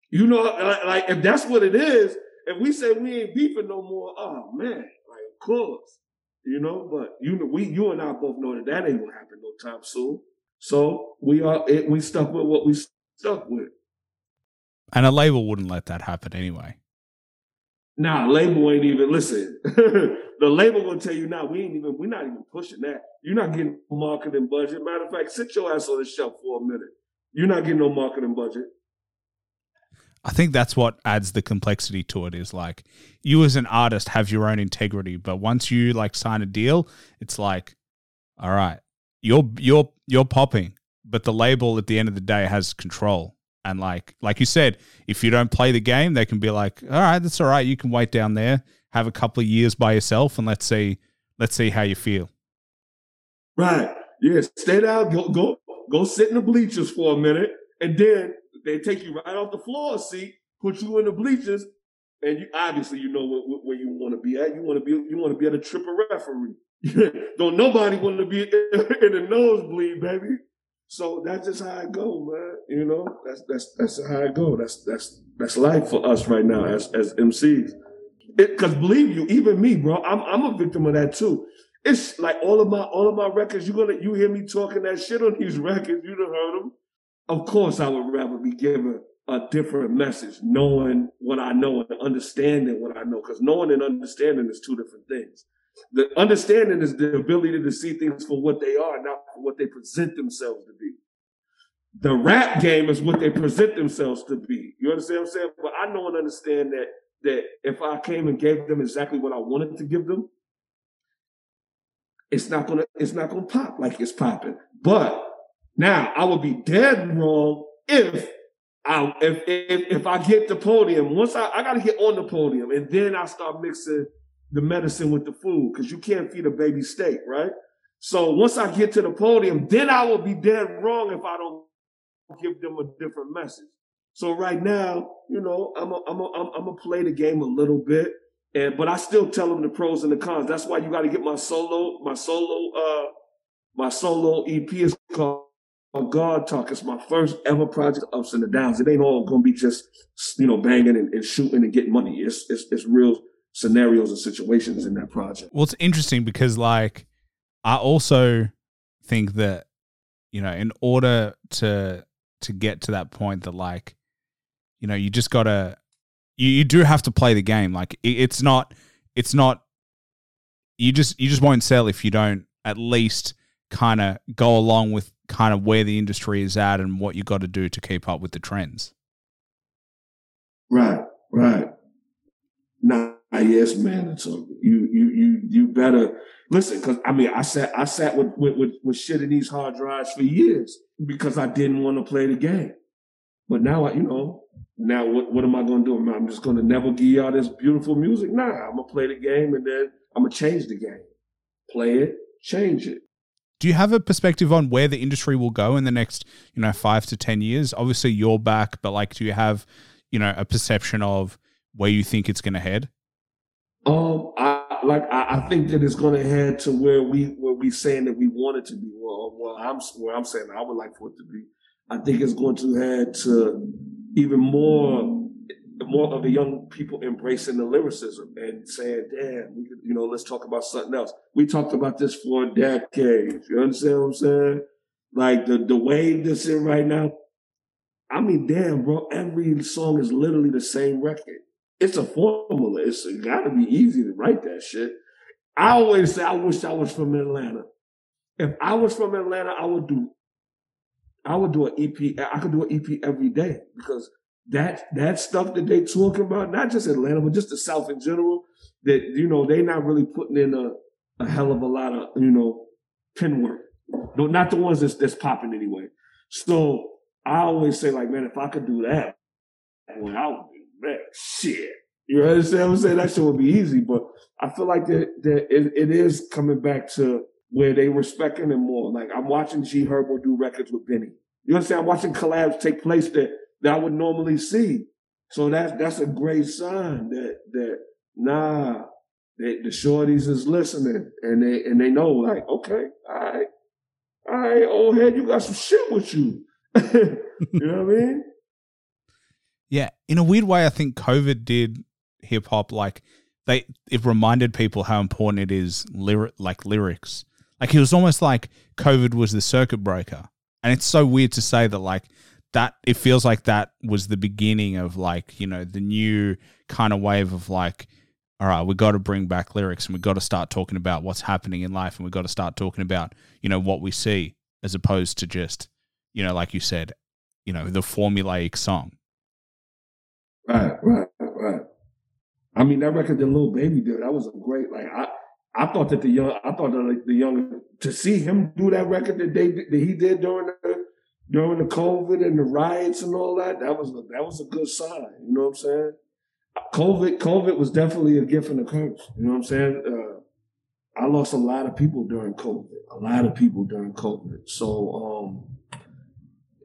You know, like, like, if that's what it is, if we say we ain't beefing no more, oh man, like of course, you know. But you know, we you and I both know that that ain't gonna happen no time soon. So we are it, we stuck with what we stuck with. And a label wouldn't let that happen anyway. Nah, label ain't even listen. the label gonna tell you now we ain't even we're not even pushing that. You're not getting marketing budget. Matter of fact, sit your ass on the shelf for a minute. You're not getting no marketing budget. I think that's what adds the complexity to it is like you as an artist have your own integrity, but once you like sign a deal, it's like, all right, you're you're you're popping, but the label at the end of the day has control. And like like you said, if you don't play the game, they can be like, all right, that's all right. You can wait down there, have a couple of years by yourself, and let's see let's see how you feel. Right. Yeah. Stay down. Go go go sit in the bleachers for a minute, and then they take you right off the floor seat, put you in the bleachers, and you obviously you know where, where you want to be at. You want to be you want to be at a triple referee. Don't nobody want to be in the nosebleed, baby. So that's just how I go, man. You know, that's that's that's how I go. That's that's that's life for us right now as as MCs. Because believe you, even me, bro, I'm I'm a victim of that too. It's like all of my all of my records. You gonna you hear me talking that shit on these records? You done heard them. Of course, I would rather be given a different message, knowing what I know and understanding what I know. Because knowing and understanding is two different things. The understanding is the ability to see things for what they are, not for what they present themselves to be. The rap game is what they present themselves to be. You understand what I'm saying? But I know and understand that that if I came and gave them exactly what I wanted to give them, it's not gonna it's not gonna pop like it's popping. But now I would be dead wrong if I if if, if I get the podium. Once I, I gotta get on the podium and then I start mixing the medicine with the food because you can't feed a baby steak, right? So once I get to the podium, then I will be dead wrong if I don't give them a different message. So right now, you know, I'm a, I'm a, I'm, I'm gonna play the game a little bit, and but I still tell them the pros and the cons. That's why you got to get my solo, my solo, uh, my solo EP is called God Talk. It's my first ever project, ups and the downs. It ain't all gonna be just you know banging and, and shooting and getting money. It's it's it's real scenarios and situations in that project. Well, it's interesting because like I also think that you know in order to to get to that point that like you know you just gotta you, you do have to play the game like it, it's not it's not you just you just won't sell if you don't at least kind of go along with kind of where the industry is at and what you got to do to keep up with the trends Right, right. Nah, yes, man. So you you you you better listen, because I mean I sat I sat with, with with shit in these hard drives for years because I didn't want to play the game. But now I, you know, now what what am I gonna do? Am I- I'm just gonna never give y'all this beautiful music? Nah, I'm gonna play the game and then I'm gonna change the game. Play it, change it. do you have a perspective on where the industry will go in the next you know five to ten years obviously you're back but like do you have you know a perception of where you think it's going to head Um, I like I, I think that it's going to head to where we where we saying that we want it to be. Well, well, I'm where I'm saying I would like for it to be. I think it's going to head to even more more of the young people embracing the lyricism and saying, "Damn, we could, you know, let's talk about something else." We talked about this for decades. You understand what I'm saying? Like the the wave that's in right now. I mean, damn, bro, every song is literally the same record. It's a formula. It's got to be easy to write that shit. I always say, I wish I was from Atlanta. If I was from Atlanta, I would do, I would do an EP. I could do an EP every day because that that stuff that they talking about, not just Atlanta, but just the South in general, that you know they not really putting in a, a hell of a lot of you know pin work. No, not the ones that's that's popping anyway. So I always say, like, man, if I could do that, well, I would man, shit. You understand what I'm saying? That shit would be easy, but I feel like that that it, it is coming back to where they respecting him more. Like I'm watching G Herbo do records with Benny. You understand? I'm watching collabs take place that that I would normally see. So that's that's a great sign that that nah, the shorties is listening and they and they know like okay, all right, all right, old head, you got some shit with you. you know what I mean? In a weird way, I think COVID did hip hop like they it reminded people how important it is lyric like lyrics. Like it was almost like COVID was the circuit breaker, and it's so weird to say that like that it feels like that was the beginning of like you know the new kind of wave of like all right we got to bring back lyrics and we got to start talking about what's happening in life and we got to start talking about you know what we see as opposed to just you know like you said you know the formulaic song Right, right, right. I mean, that record that Lil Baby did, that was a great. Like, I, I thought that the young, I thought that like the young to see him do that record that they that he did during the during the COVID and the riots and all that. That was a, that was a good sign. You know what I'm saying? COVID, COVID was definitely a gift and a curse. You know what I'm saying? Uh, I lost a lot of people during COVID. A lot of people during COVID. So, um,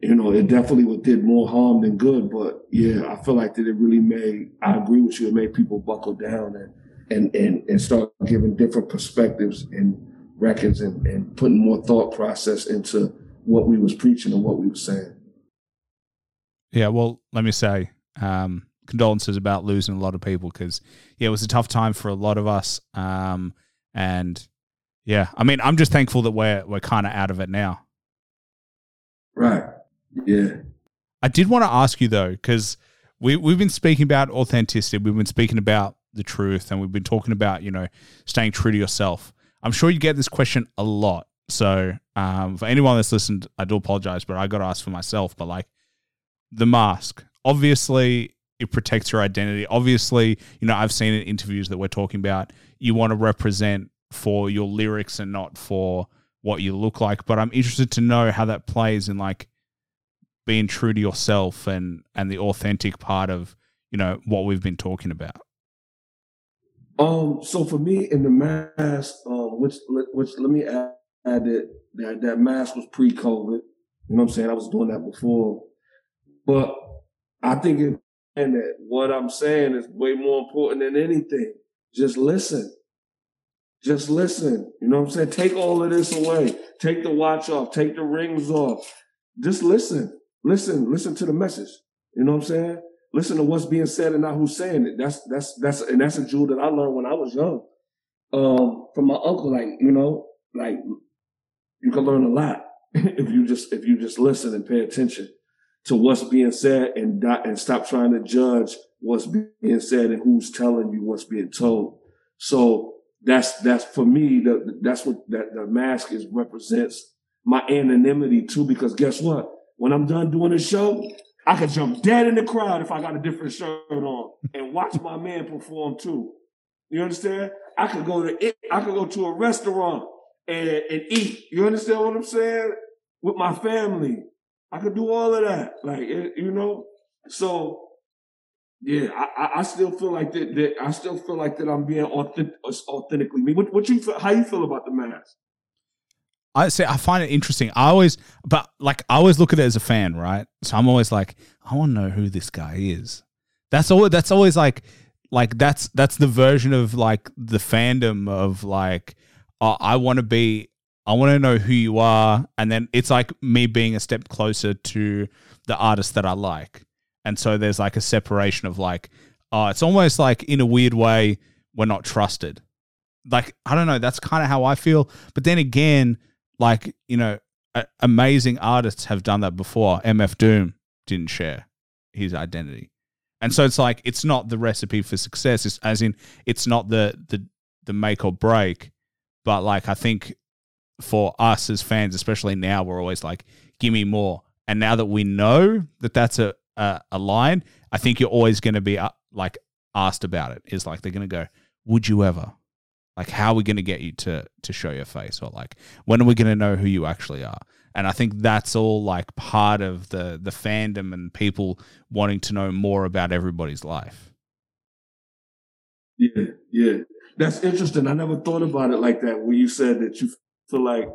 you know, it definitely did more harm than good. But yeah, I feel like that it really made. I agree with you. It made people buckle down and and and, and start giving different perspectives and records and, and putting more thought process into what we was preaching and what we was saying. Yeah, well, let me say, um, condolences about losing a lot of people because yeah, it was a tough time for a lot of us. Um, and yeah, I mean, I'm just thankful that we're we're kind of out of it now. Right. Yeah. I did want to ask you though, because we we've been speaking about authenticity, we've been speaking about the truth, and we've been talking about you know staying true to yourself. I'm sure you get this question a lot. So um, for anyone that's listened, I do apologize, but I got to ask for myself. But like the mask, obviously it protects your identity. Obviously, you know I've seen in interviews that we're talking about you want to represent for your lyrics and not for what you look like. But I'm interested to know how that plays in like being true to yourself and and the authentic part of you know what we've been talking about. Um. So for me, in the mask, um, which which let me add, add that that that mask was pre-COVID. You know what I'm saying? I was doing that before, but I think it, and that what I'm saying is way more important than anything. Just listen. Just listen. You know what I'm saying? Take all of this away. Take the watch off. Take the rings off. Just listen. Listen. Listen to the message. You know what I'm saying? Listen to what's being said and not who's saying it. That's that's that's and that's a jewel that I learned when I was young. Um, from my uncle, like, you know, like you can learn a lot if you just if you just listen and pay attention to what's being said and not, and stop trying to judge what's being said and who's telling you what's being told. So that's that's for me. The, that's what that the mask is represents my anonymity too. Because guess what? When I'm done doing a show, I could jump dead in the crowd if I got a different shirt on and watch my man perform too. You understand? I could go to it, I could go to a restaurant and, and eat. You understand what I'm saying? With my family. I could do all of that. Like you know? So yeah, I, I still feel like that, that I still feel like that I'm being authentic, authentically me. What, what you feel, how you feel about the mask? I say I find it interesting. I always, but like I always look at it as a fan, right? So I'm always like, I want to know who this guy is. That's all. That's always like, like that's that's the version of like the fandom of like, uh, I want to be, I want to know who you are, and then it's like me being a step closer to the artist that I like, and so there's like a separation of like, oh, it's almost like in a weird way we're not trusted. Like I don't know. That's kind of how I feel. But then again like you know a- amazing artists have done that before. Mf doom didn't share his identity. And so it's like it's not the recipe for success. It's as in it's not the the the make or break. But like i think for us as fans especially now we're always like give me more. And now that we know that that's a a, a line i think you're always going to be uh, like asked about it. is like they're going to go would you ever like, how are we going to get you to to show your face, or like, when are we going to know who you actually are? And I think that's all like part of the the fandom and people wanting to know more about everybody's life. Yeah, yeah, that's interesting. I never thought about it like that. When you said that you feel like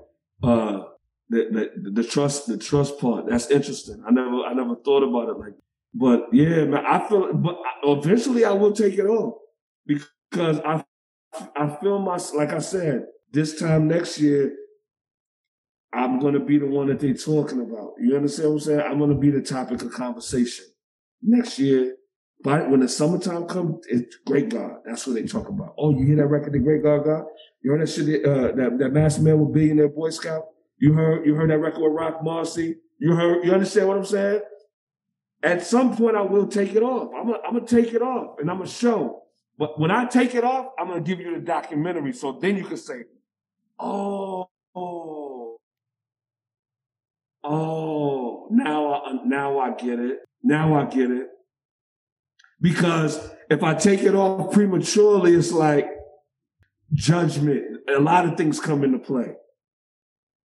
uh, the, the the trust the trust part. That's interesting. I never I never thought about it like. But yeah, man, I feel. But eventually, I will take it off because I I feel my like I said, this time next year, I'm gonna be the one that they're talking about. You understand what I'm saying? I'm gonna be the topic of conversation next year. But when the summertime comes, it's Great God. That's what they talk about. Oh, you hear that record, The Great God God? You heard that shit, uh, that, that Master Man with Billionaire Boy Scout? You heard you heard that record with Roc Marci? You heard you understand what I'm saying? at some point I will take it off. I'm gonna I'm gonna take it off and I'm gonna show. But when I take it off, I'm gonna give you the documentary. So then you can say, oh, oh, oh, now I now I get it. Now I get it. Because if I take it off prematurely, it's like judgment. A lot of things come into play.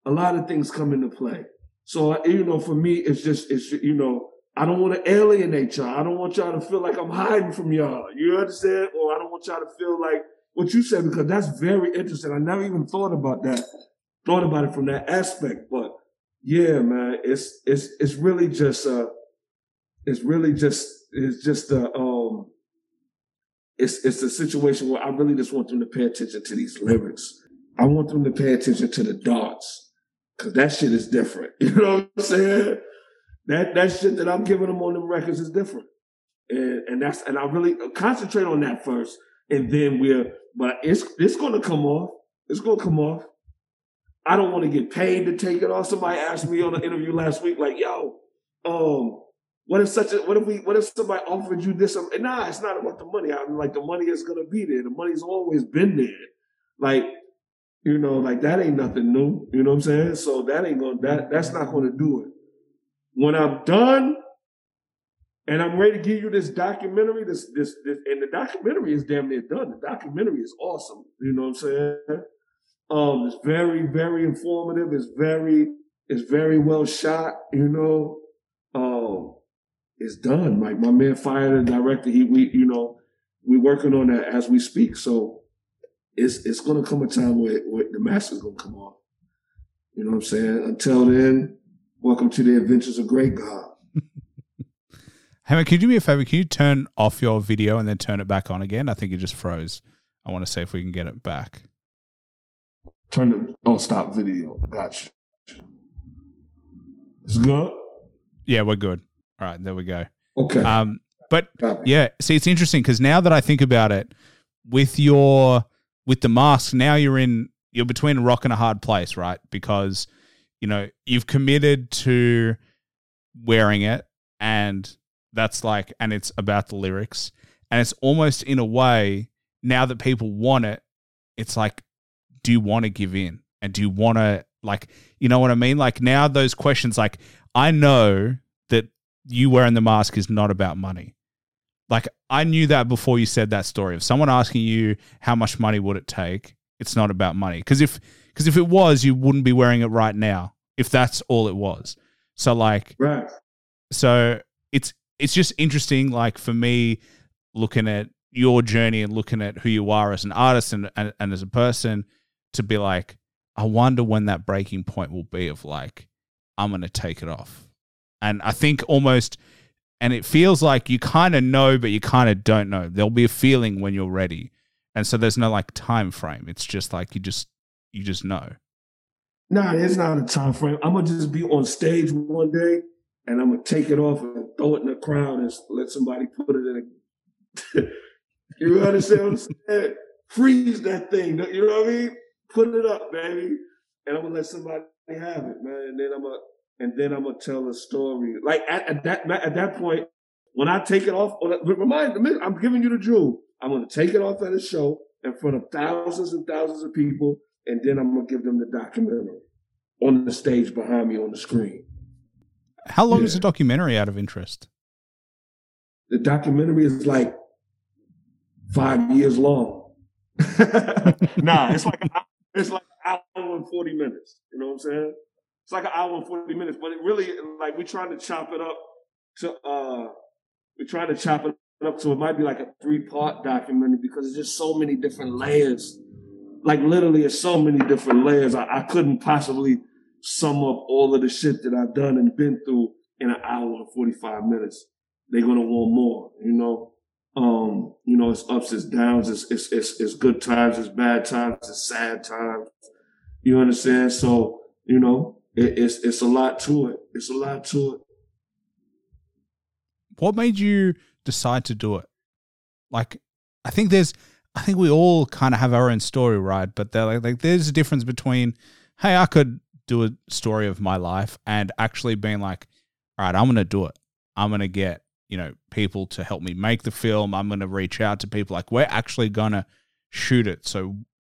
A lot of things come into play. So you know, for me, it's just it's you know, I don't want to alienate y'all. I don't want y'all to feel like I'm hiding from y'all. You understand? Or I don't want y'all to feel like what you said because that's very interesting. I never even thought about that. Thought about it from that aspect, but yeah, man, it's it's it's really just uh, it's really just it's just a um, it's it's a situation where I really just want them to pay attention to these lyrics. I want them to pay attention to the darts because that shit is different. You know what I'm saying? That that shit that I'm giving them on the records is different, and and that's and I really concentrate on that first, and then we're. But it's it's to come off. It's to come off. I don't want to get paid to take it off. Somebody asked me on an interview last week, like, "Yo, um, what if such a what if we what if somebody offered you this?" And nah, it's not about the money. I'm like, the money is gonna be there. The money's always been there. Like, you know, like that ain't nothing new. You know what I'm saying? So that ain't gonna that that's not gonna do it. When I'm done and I'm ready to give you this documentary, this this, this and the documentary is damn near done. The documentary is awesome. You know what I'm saying? Um, it's very, very informative. It's very, it's very well shot. You know, um, it's done. Like my man fired a director. He, we, you know, we working on that as we speak. So it's it's gonna come a time where, where the mask is gonna come off. You know what I'm saying? Until then, welcome to the adventures of Great God. Man, can you do me a favor? Can you turn off your video and then turn it back on again? I think it just froze. I want to see if we can get it back. Turn the oh stop video. Gotcha. It's good. Yeah, we're good. All right, there we go. Okay. Um, but yeah, see, it's interesting because now that I think about it, with your with the mask, now you're in you're between a rock and a hard place, right? Because you know you've committed to wearing it, and that's like, and it's about the lyrics, and it's almost in a way now that people want it, it's like, do you want to give in, and do you want to like, you know what I mean? Like now those questions, like I know that you wearing the mask is not about money. Like I knew that before you said that story. of someone asking you how much money would it take, it's not about money. Because if because if it was, you wouldn't be wearing it right now. If that's all it was. So like right. so it's it's just interesting, like for me, looking at your journey and looking at who you are as an artist and, and, and as a person, to be like, I wonder when that breaking point will be of like, I'm gonna take it off. And I think almost and it feels like you kind of know, but you kind of don't know. There'll be a feeling when you're ready, and so there's no like time frame. It's just like you just you just know. Nah, it's not a time frame. I'm gonna just be on stage one day and I'm gonna take it off and throw it in the crowd and let somebody put it in a You understand what I'm saying? Freeze that thing. You know what I mean? Put it up, baby. And I'm gonna let somebody have it, man. And then I'm gonna and then I'm gonna tell a story. Like at, at that at that point, when I take it off, remind I'm giving you the jewel. I'm gonna take it off at a show in front of thousands and thousands of people, and then I'm gonna give them the documentary on the stage behind me on the screen. How long is the documentary out of interest? The documentary is like five years long. nah, it's like an hour, it's like an hour and forty minutes. You know what I'm saying? It's like an hour and forty minutes, but it really like we're trying to chop it up to uh we're trying to chop it up so it might be like a three part documentary because there's just so many different layers. Like literally, it's so many different layers. I, I couldn't possibly sum up all of the shit that I've done and been through in an hour and forty five minutes. They're gonna want more, you know. Um, you know, it's ups, it's downs, it's it's it's, it's good times, it's bad times, it's sad times. You understand? So, you know, it, it's it's a lot to it. It's a lot to it. What made you decide to do it? Like, I think there's, I think we all kind of have our own story, right? But they're like, like, there's a difference between, hey, I could do a story of my life and actually being like, all right, I'm going to do it. I'm gonna get you know people to help me make the film. I'm gonna reach out to people like we're actually gonna shoot it. So,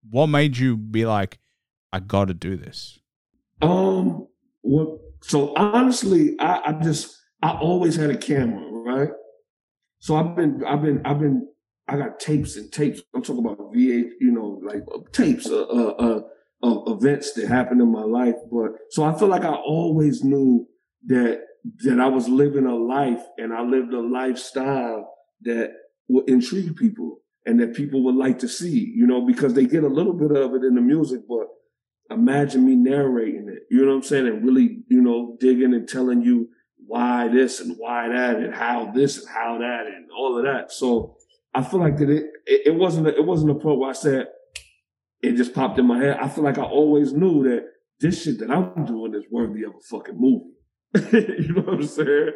what made you be like, I got to do this? Um, well, so honestly, I, I just I always had a camera, right? So I've been I've been I've been I got tapes and tapes. I'm talking about VH, you know, like uh, tapes, uh, uh, uh, events that happened in my life. But so I feel like I always knew that that I was living a life and I lived a lifestyle that would intrigue people and that people would like to see, you know, because they get a little bit of it in the music, but imagine me narrating it, you know what I'm saying? And really, you know, digging and telling you why this and why that and how this and how that and all of that. So I feel like that it, it, wasn't, a, it wasn't a point where I said, it just popped in my head. I feel like I always knew that this shit that I'm doing is worthy of a fucking movie. you know what I'm saying?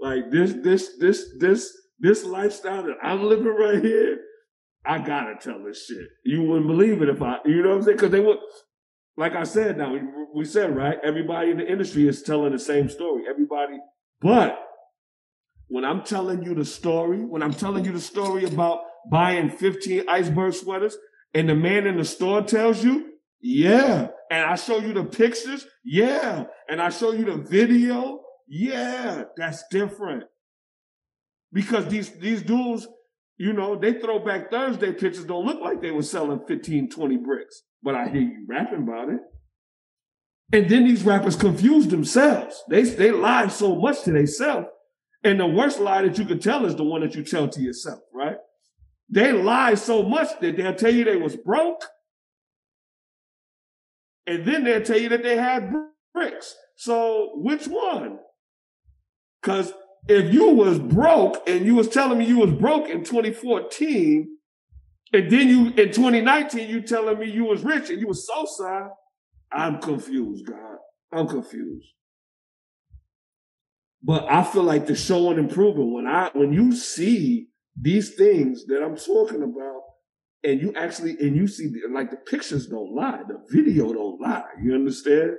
Like this, this, this, this, this lifestyle that I'm living right here, I gotta tell this shit. You wouldn't believe it if I, you know what I'm saying? Because they would, like I said, now we, said right. Everybody in the industry is telling the same story. Everybody, but when I'm telling you the story, when I'm telling you the story about buying 15 iceberg sweaters, and the man in the store tells you, yeah, and I show you the pictures, yeah, and I show you the video, yeah, that's different. Because these these dudes, you know, they throw back Thursday pictures don't look like they were selling 15, 20 bricks. But I hear you rapping about it. And then these rappers confuse themselves. They they lie so much to themselves. And the worst lie that you could tell is the one that you tell to yourself, right? They lie so much that they'll tell you they was broke. And then they'll tell you that they had bricks. So which one? Cause if you was broke and you was telling me you was broke in 2014, and then you in 2019 you telling me you was rich and you was so sad, I'm confused, God. I'm confused. But I feel like the showing improvement when I when you see these things that I'm talking about, and you actually and you see like the pictures don't lie, the video don't lie. You understand?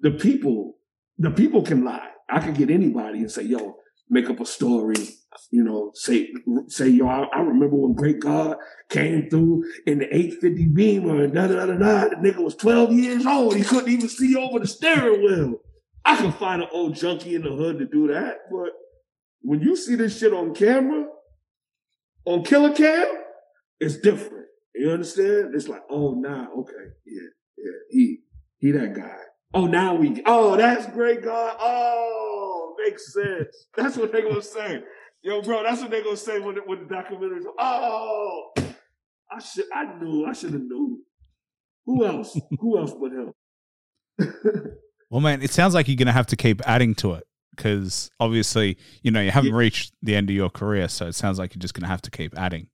The people, the people can lie. I can get anybody and say, "Yo, make up a story." You know, say say, "Yo, I, I remember when Great God came through in the 850 Beamer and da da da da." The nigga was 12 years old. He couldn't even see over the steering wheel. I can find an old junkie in the hood to do that, but when you see this shit on camera, on Killa Cam, it's different. You understand? It's like, oh, nah, okay, yeah, yeah, he, he that guy. Oh, now we, oh, that's great God. Oh, makes sense. That's what they're gonna say. Yo, bro, that's what they're gonna say when the, when the documentary's. Oh, I should, I knew, I should have known. Who else? Who else but him? Well, man, it sounds like you're going to have to keep adding to it because obviously, you know, you haven't Yeah. reached the end of your career. So it sounds like you're just going to have to keep adding.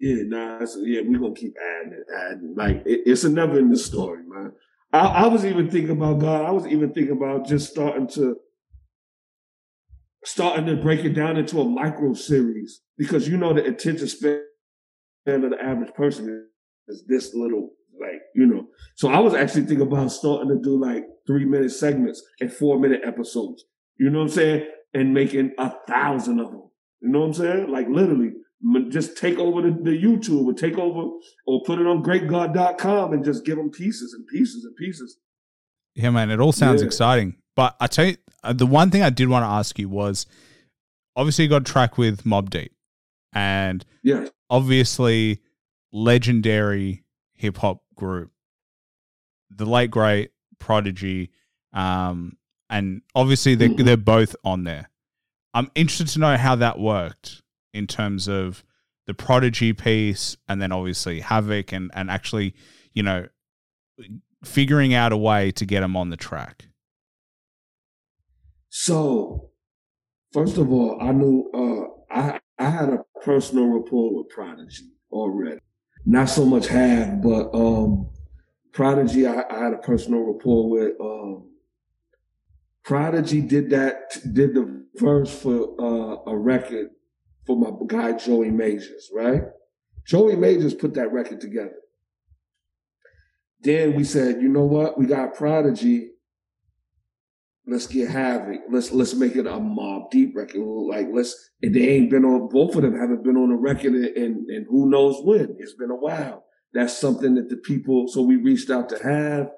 Yeah, nah, yeah, we're gonna keep adding it, adding. Like it, it's another in the story, man. I, I was even thinking about God. I was even thinking about just starting to starting to break it down into a micro series because you know the attention span of the average person is this little, like you know. So I was actually thinking about starting to do like three minute segments and four minute episodes. You know what I'm saying? And making a thousand of them. You know what I'm saying? Like literally, just take over the, the YouTube or take over or put it on greatgod.com and just give them pieces and pieces and pieces. Yeah, man, it all sounds Yeah. exciting. But I tell you, the one thing I did want to ask you was obviously you got track with Mobb Deep and Yeah. obviously legendary hip hop group, the late great Prodigy, um, and obviously they Mhm. they're both on there. I'm interested to know how that worked in terms of the Prodigy piece, and then obviously Havoc, and and actually, you know, figuring out a way to get them on the track. So, first of all, I knew uh, I I had a personal rapport with Prodigy already. Not so much have, but um, Prodigy, I, I had a personal rapport with. Um, Prodigy did that, did the verse for uh, a record for my guy Joey Majors, right? Joey Majors put that record together. Then we said, you know what? We got Prodigy let's get Havoc. Let's let's make it a Mobb Deep record. Like let's. And they ain't been on. Both of them haven't been on a record in, in who knows when. It's been a while. That's something that the people. So we reached out to have.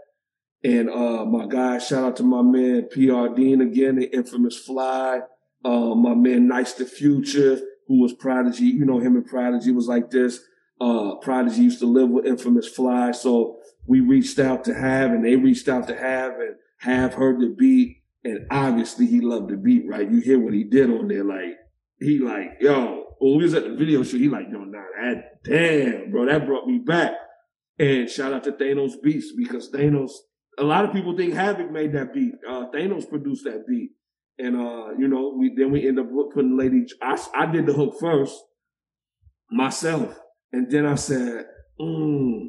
And uh my guy, shout out to my man PR Dean again, the infamous Fly. Uh, my man Nice the Future, who was Prodigy. You know him and Prodigy was like this. Uh, Prodigy used to live with infamous Fly, so we reached out to Have, and they reached out to Have, and Have heard the beat, and obviously he loved the beat, right? You hear what he did on there, like he like, yo, when we was at the video shoot, he like, yo, nah, that damn, bro, that brought me back. And shout out to Thanos Beats because Thanos, a lot of people think Havoc made that beat. Uh, Thanos produced that beat. And uh, you know, we then we end up putting Lady. I, I did the hook first myself, and then I said, mm,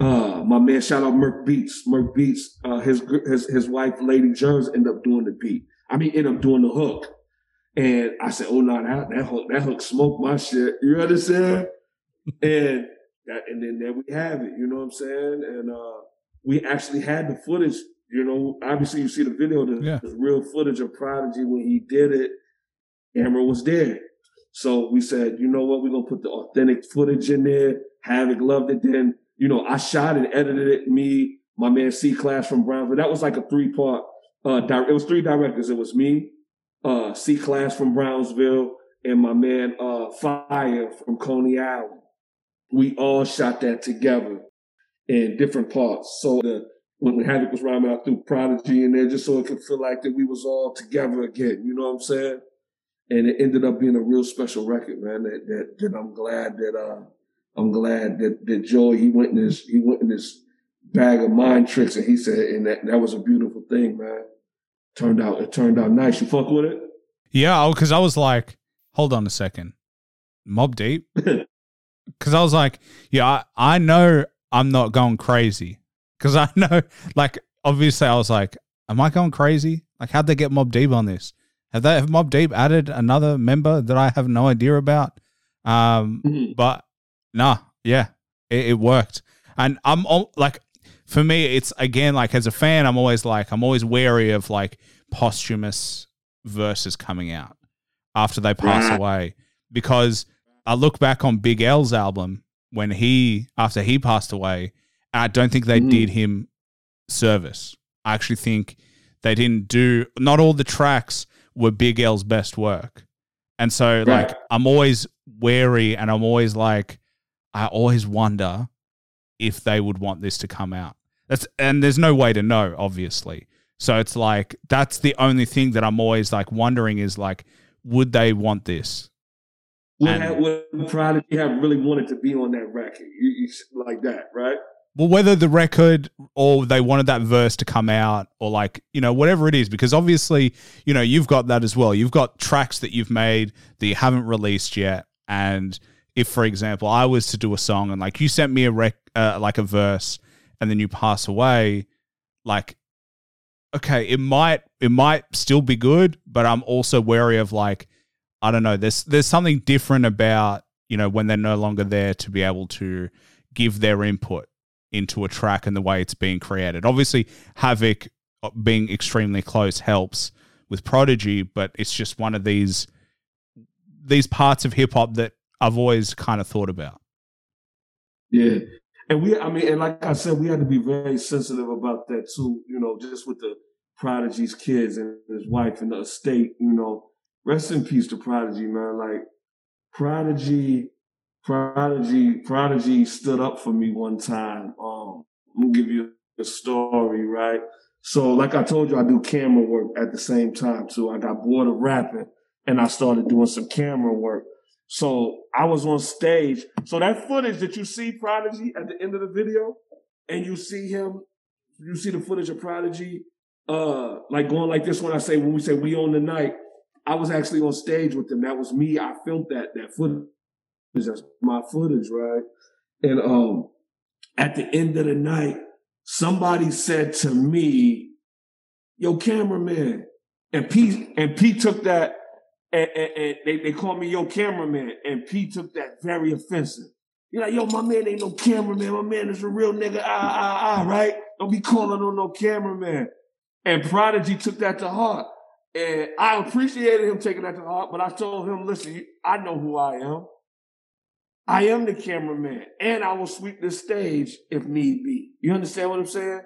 uh, my man, shout out Merc Beats. Merc Beats, uh, his his his wife, Lady Jones, ended up doing the beat. I mean, ended up doing the hook. And I said, oh no, that, that hook, that hook smoked my shit. You understand? and that, and then there we have it. You know what I'm saying? And uh, we actually had the footage. You know, obviously you see the video, the, Yeah. the real footage of Prodigy when he did it. Amber was there. So we said, you know what, we're gonna put the authentic footage in there. Havoc loved it. Then, you know, I shot and edited it. Me, my man C Class from Brownsville. That was like a three part. Uh, di- it was three directors. It was me, uh, C Class from Brownsville, and my man uh, Fire from Coney Island. We all shot that together in different parts. So the when, Havoc was rhyming, I threw Prodigy in there just so it could feel like that we was all together again. You know what I'm saying? And it ended up being a real special record, man. That that, that I'm glad that uh I'm glad that that Joey he went in his he went in his bag of mind tricks and he said and that that was a beautiful thing, man. Turned out it turned out nice. You fuck with it? Yeah, because I was like, hold on a second, Mobb Deep. Because I was like, yeah, I, I know I'm not going crazy. Because I know, like, obviously, I was like, am I going crazy? Like, how'd they get Mobb Deep on this? Have they have Mobb Deep added another member that I have no idea about? Um, Mhm. but nah, yeah, it, it worked. And I'm like, for me, it's again like as a fan, I'm always like, I'm always wary of like posthumous verses coming out after they pass Right. away because I look back on Big L's album when he after he passed away, and I don't think they Mhm. did him service. I actually think they didn't do not all the tracks were Big L's best work. And so like I'm always wary and I'm always like I always wonder if they would want this to come out. That's and there's no way to know obviously. So it's like that's the only thing that I'm always like wondering is like would they want this? Would, And- have, would Prodigy have really wanted to be on that record? You, you, like that, right? Well, whether the record or they wanted that verse to come out or like, you know, whatever it is, because obviously, you know, you've got that as well. You've got tracks that you've made that you haven't released yet. And if, for example, I was to do a song and like you sent me a rec, uh, like a verse and then you pass away, like, okay, it might, it might still be good, but I'm also wary of like, I don't know, there's, there's something different about, you know, when they're no longer there to be able to give their input into a track and the way it's being created. Obviously, Havoc uh, being extremely close helps with Prodigy, but it's just one of these these parts of hip hop that I've always kind of thought about. Yeah. And we, I mean, and like I said, we had to be very sensitive about that too, you know, just with the Prodigy's kids and his wife and the estate, you know. Rest in peace to Prodigy, man. Like, Prodigy, Prodigy, Prodigy stood up for me one time. Um, I'm give you a story, right? So, like I told you, I do camera work at the same time too. I got bored of rapping and I started doing some camera work. So I was on stage. So that footage that you see Prodigy at the end of the video, and you see him, you see the footage of Prodigy, uh, like going like this when I say when we say we on the night. I was actually on stage with them. That was me. I filmed that that footage. That's my footage, right? And um, at the end of the night, somebody said to me, "Yo, cameraman," and Pete and Pete took that and, and, and they, they called me yo cameraman, and P took that very offensive. You're like, yo, my man ain't no cameraman. My man is a real nigga. Ah, ah, ah, right? Don't be calling on no cameraman. And Prodigy took that to heart. And I appreciated him taking that to heart, but I told him, listen, I know who I am. I am the cameraman, and I will sweep the stage if need be. You understand what I'm saying?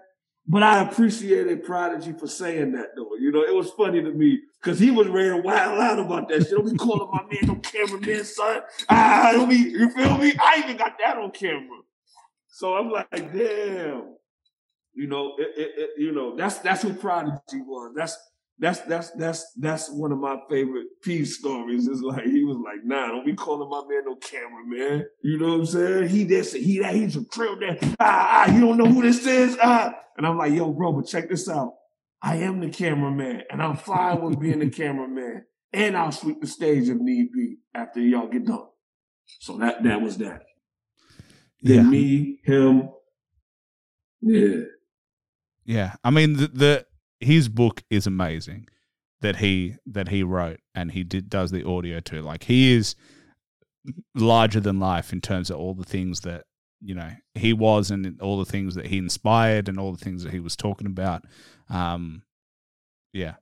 But I appreciated Prodigy for saying that, though. You know, it was funny to me because he was ready wild out about that shit. Don't be calling my man no cameraman, son. Ah, don't be, you feel me? I even got that on camera. So I'm like, damn. You know, it, it, it, you know, that's that's who Prodigy was. That's that's that's that's that's one of my favorite peace stories. Is like he was like, nah, don't be calling my man no cameraman. You know what I'm saying? He this, he that, he's a trill that. Ah, ah, you don't know who this is. Ah, and I'm like, yo, bro, but check this out. I am the cameraman, and I'm fine with being the cameraman, and I'll sweep the stage if need be after y'all get done. So that that was that. Then Yeah. me, him, yeah. Yeah, I mean the, the his book is amazing that he that he wrote and he did does the audio too. Like he is larger than life in terms of all the things that you know he was and all the things that he inspired and all the things that he was talking about. Um, yeah,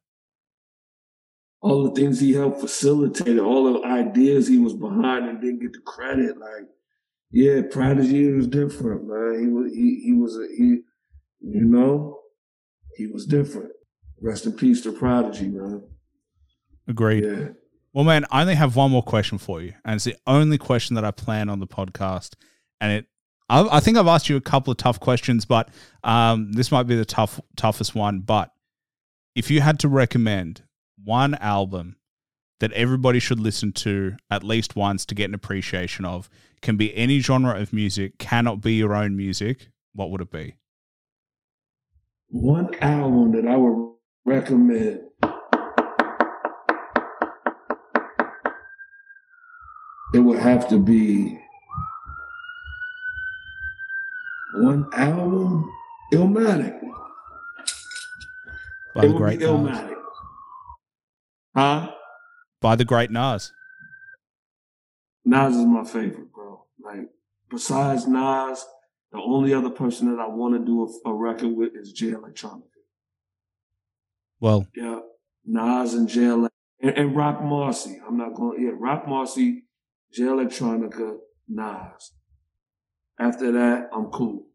all the things he helped facilitate, all the ideas he was behind and didn't get the credit. Like, yeah, Prodigy was different, man. He was he he was a, he, you know, he was different. Rest in peace to Prodigy, man. agreed. Yeah. Well, man, I only have one more question for you, and it's the only question that I plan on the podcast. And it, I, I think I've asked you a couple of tough questions, but um, this might be the tough, toughest one. But if you had to recommend one album that everybody should listen to at least once to get an appreciation of, can be any genre of music, cannot be your own music. What would it be? One album that I would recommend. It would have to be one album, Illmatic. By it the would great be Nas. Illmatic. Huh? By the great Nas. Nas is my favorite, bro. Like, besides Nas, the only other person that I want to do a, a record with is Jay Electronica. Well, Yeah, Nas and Jay and, and Roc Marci. I'm not going. Yeah, Roc Marci, Jay Electronica, Nas. After that, I'm cool.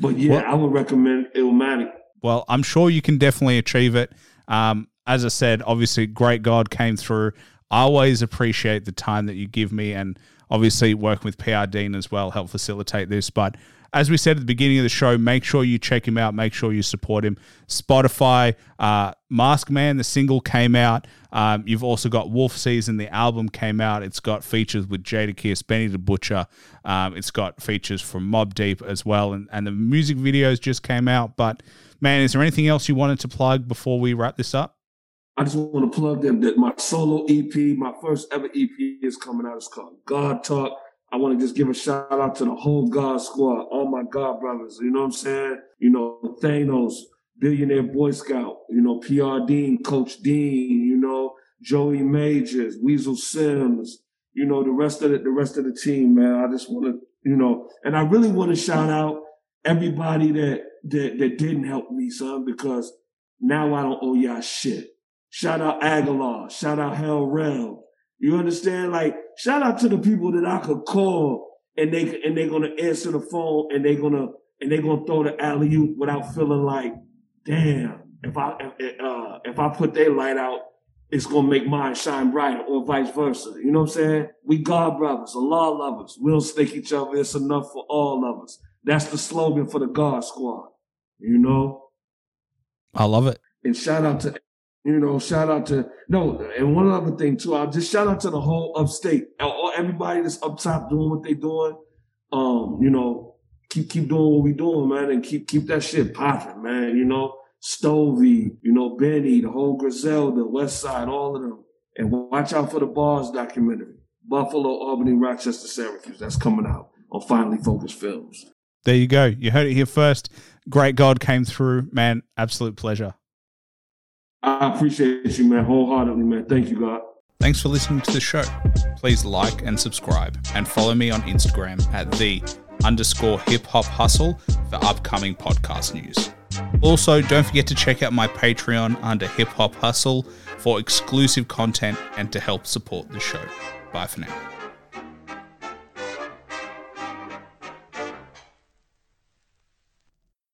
But yeah, Well- I would recommend Illmatic. Well, I'm sure you can definitely achieve it. Um, as I said, obviously, GREA8GAWD came through. I always appreciate the time that you give me, and obviously, working with PR Dean as well help facilitate this. But as we said at the beginning of the show, make sure you check him out. Make sure you support him. Spotify, uh, Mask Man, the single came out. Um, you've also got Wolf Season, the album came out. It's got features with Jadakiss, Benny the Butcher. Um, it's got features from Mobb Deep as well, and, and the music videos just came out. But man, is there anything else you wanted to plug before we wrap this up? I just want to plug them that my solo EP, my first ever EP is coming out. It's called God Talk. I want to just give a shout out to the whole God squad, all my God brothers. You know what I'm saying? You know, Thanos, Billionaire Boy Scout, you know, PR Dean, Coach Dean, you know, Joey Majors, Weasel Sims, you know, the rest of the, the rest of the team, man. I just want to, you know, and I really want to shout out everybody that, that, that didn't help me, son, because now I don't owe y'all shit. Shout out Aguilar. Shout out Hell Rell. You understand? Like, shout out to the people that I could call and they and they're gonna answer the phone and they're gonna and they're gonna throw the alley oop without feeling like, damn, if I if, uh, if I put their light out, it's gonna make mine shine brighter, or vice versa. You know what I'm saying? We God brothers, Allah lovers. We don't stick each other. It's enough for all of us. That's the slogan for the God Squad. You know. I love it. And shout out to, you know, shout out to no, and one other thing too. I'll just shout out to the whole upstate, everybody that's up top doing what they doing. Um, you know, keep keep doing what we doing, man, and keep keep that shit popping, man. You know, Stovey, you know, Benny, the whole Griselda, West Side, all of them, and watch out for the Bars documentary, Buffalo, Albany, Rochester, Syracuse. That's coming out on Finally Focused Films. There you go. You heard it here first. GREA8GAWD came through, man. Absolute pleasure. I appreciate you, man, wholeheartedly, man. Thank you, God. Thanks for listening to the show. Please like and subscribe and follow me on Instagram at the underscore hip hop hustle for upcoming podcast news. Also, don't forget to check out my Patreon under Hip Hop Hustle for exclusive content and to help support the show. Bye for now.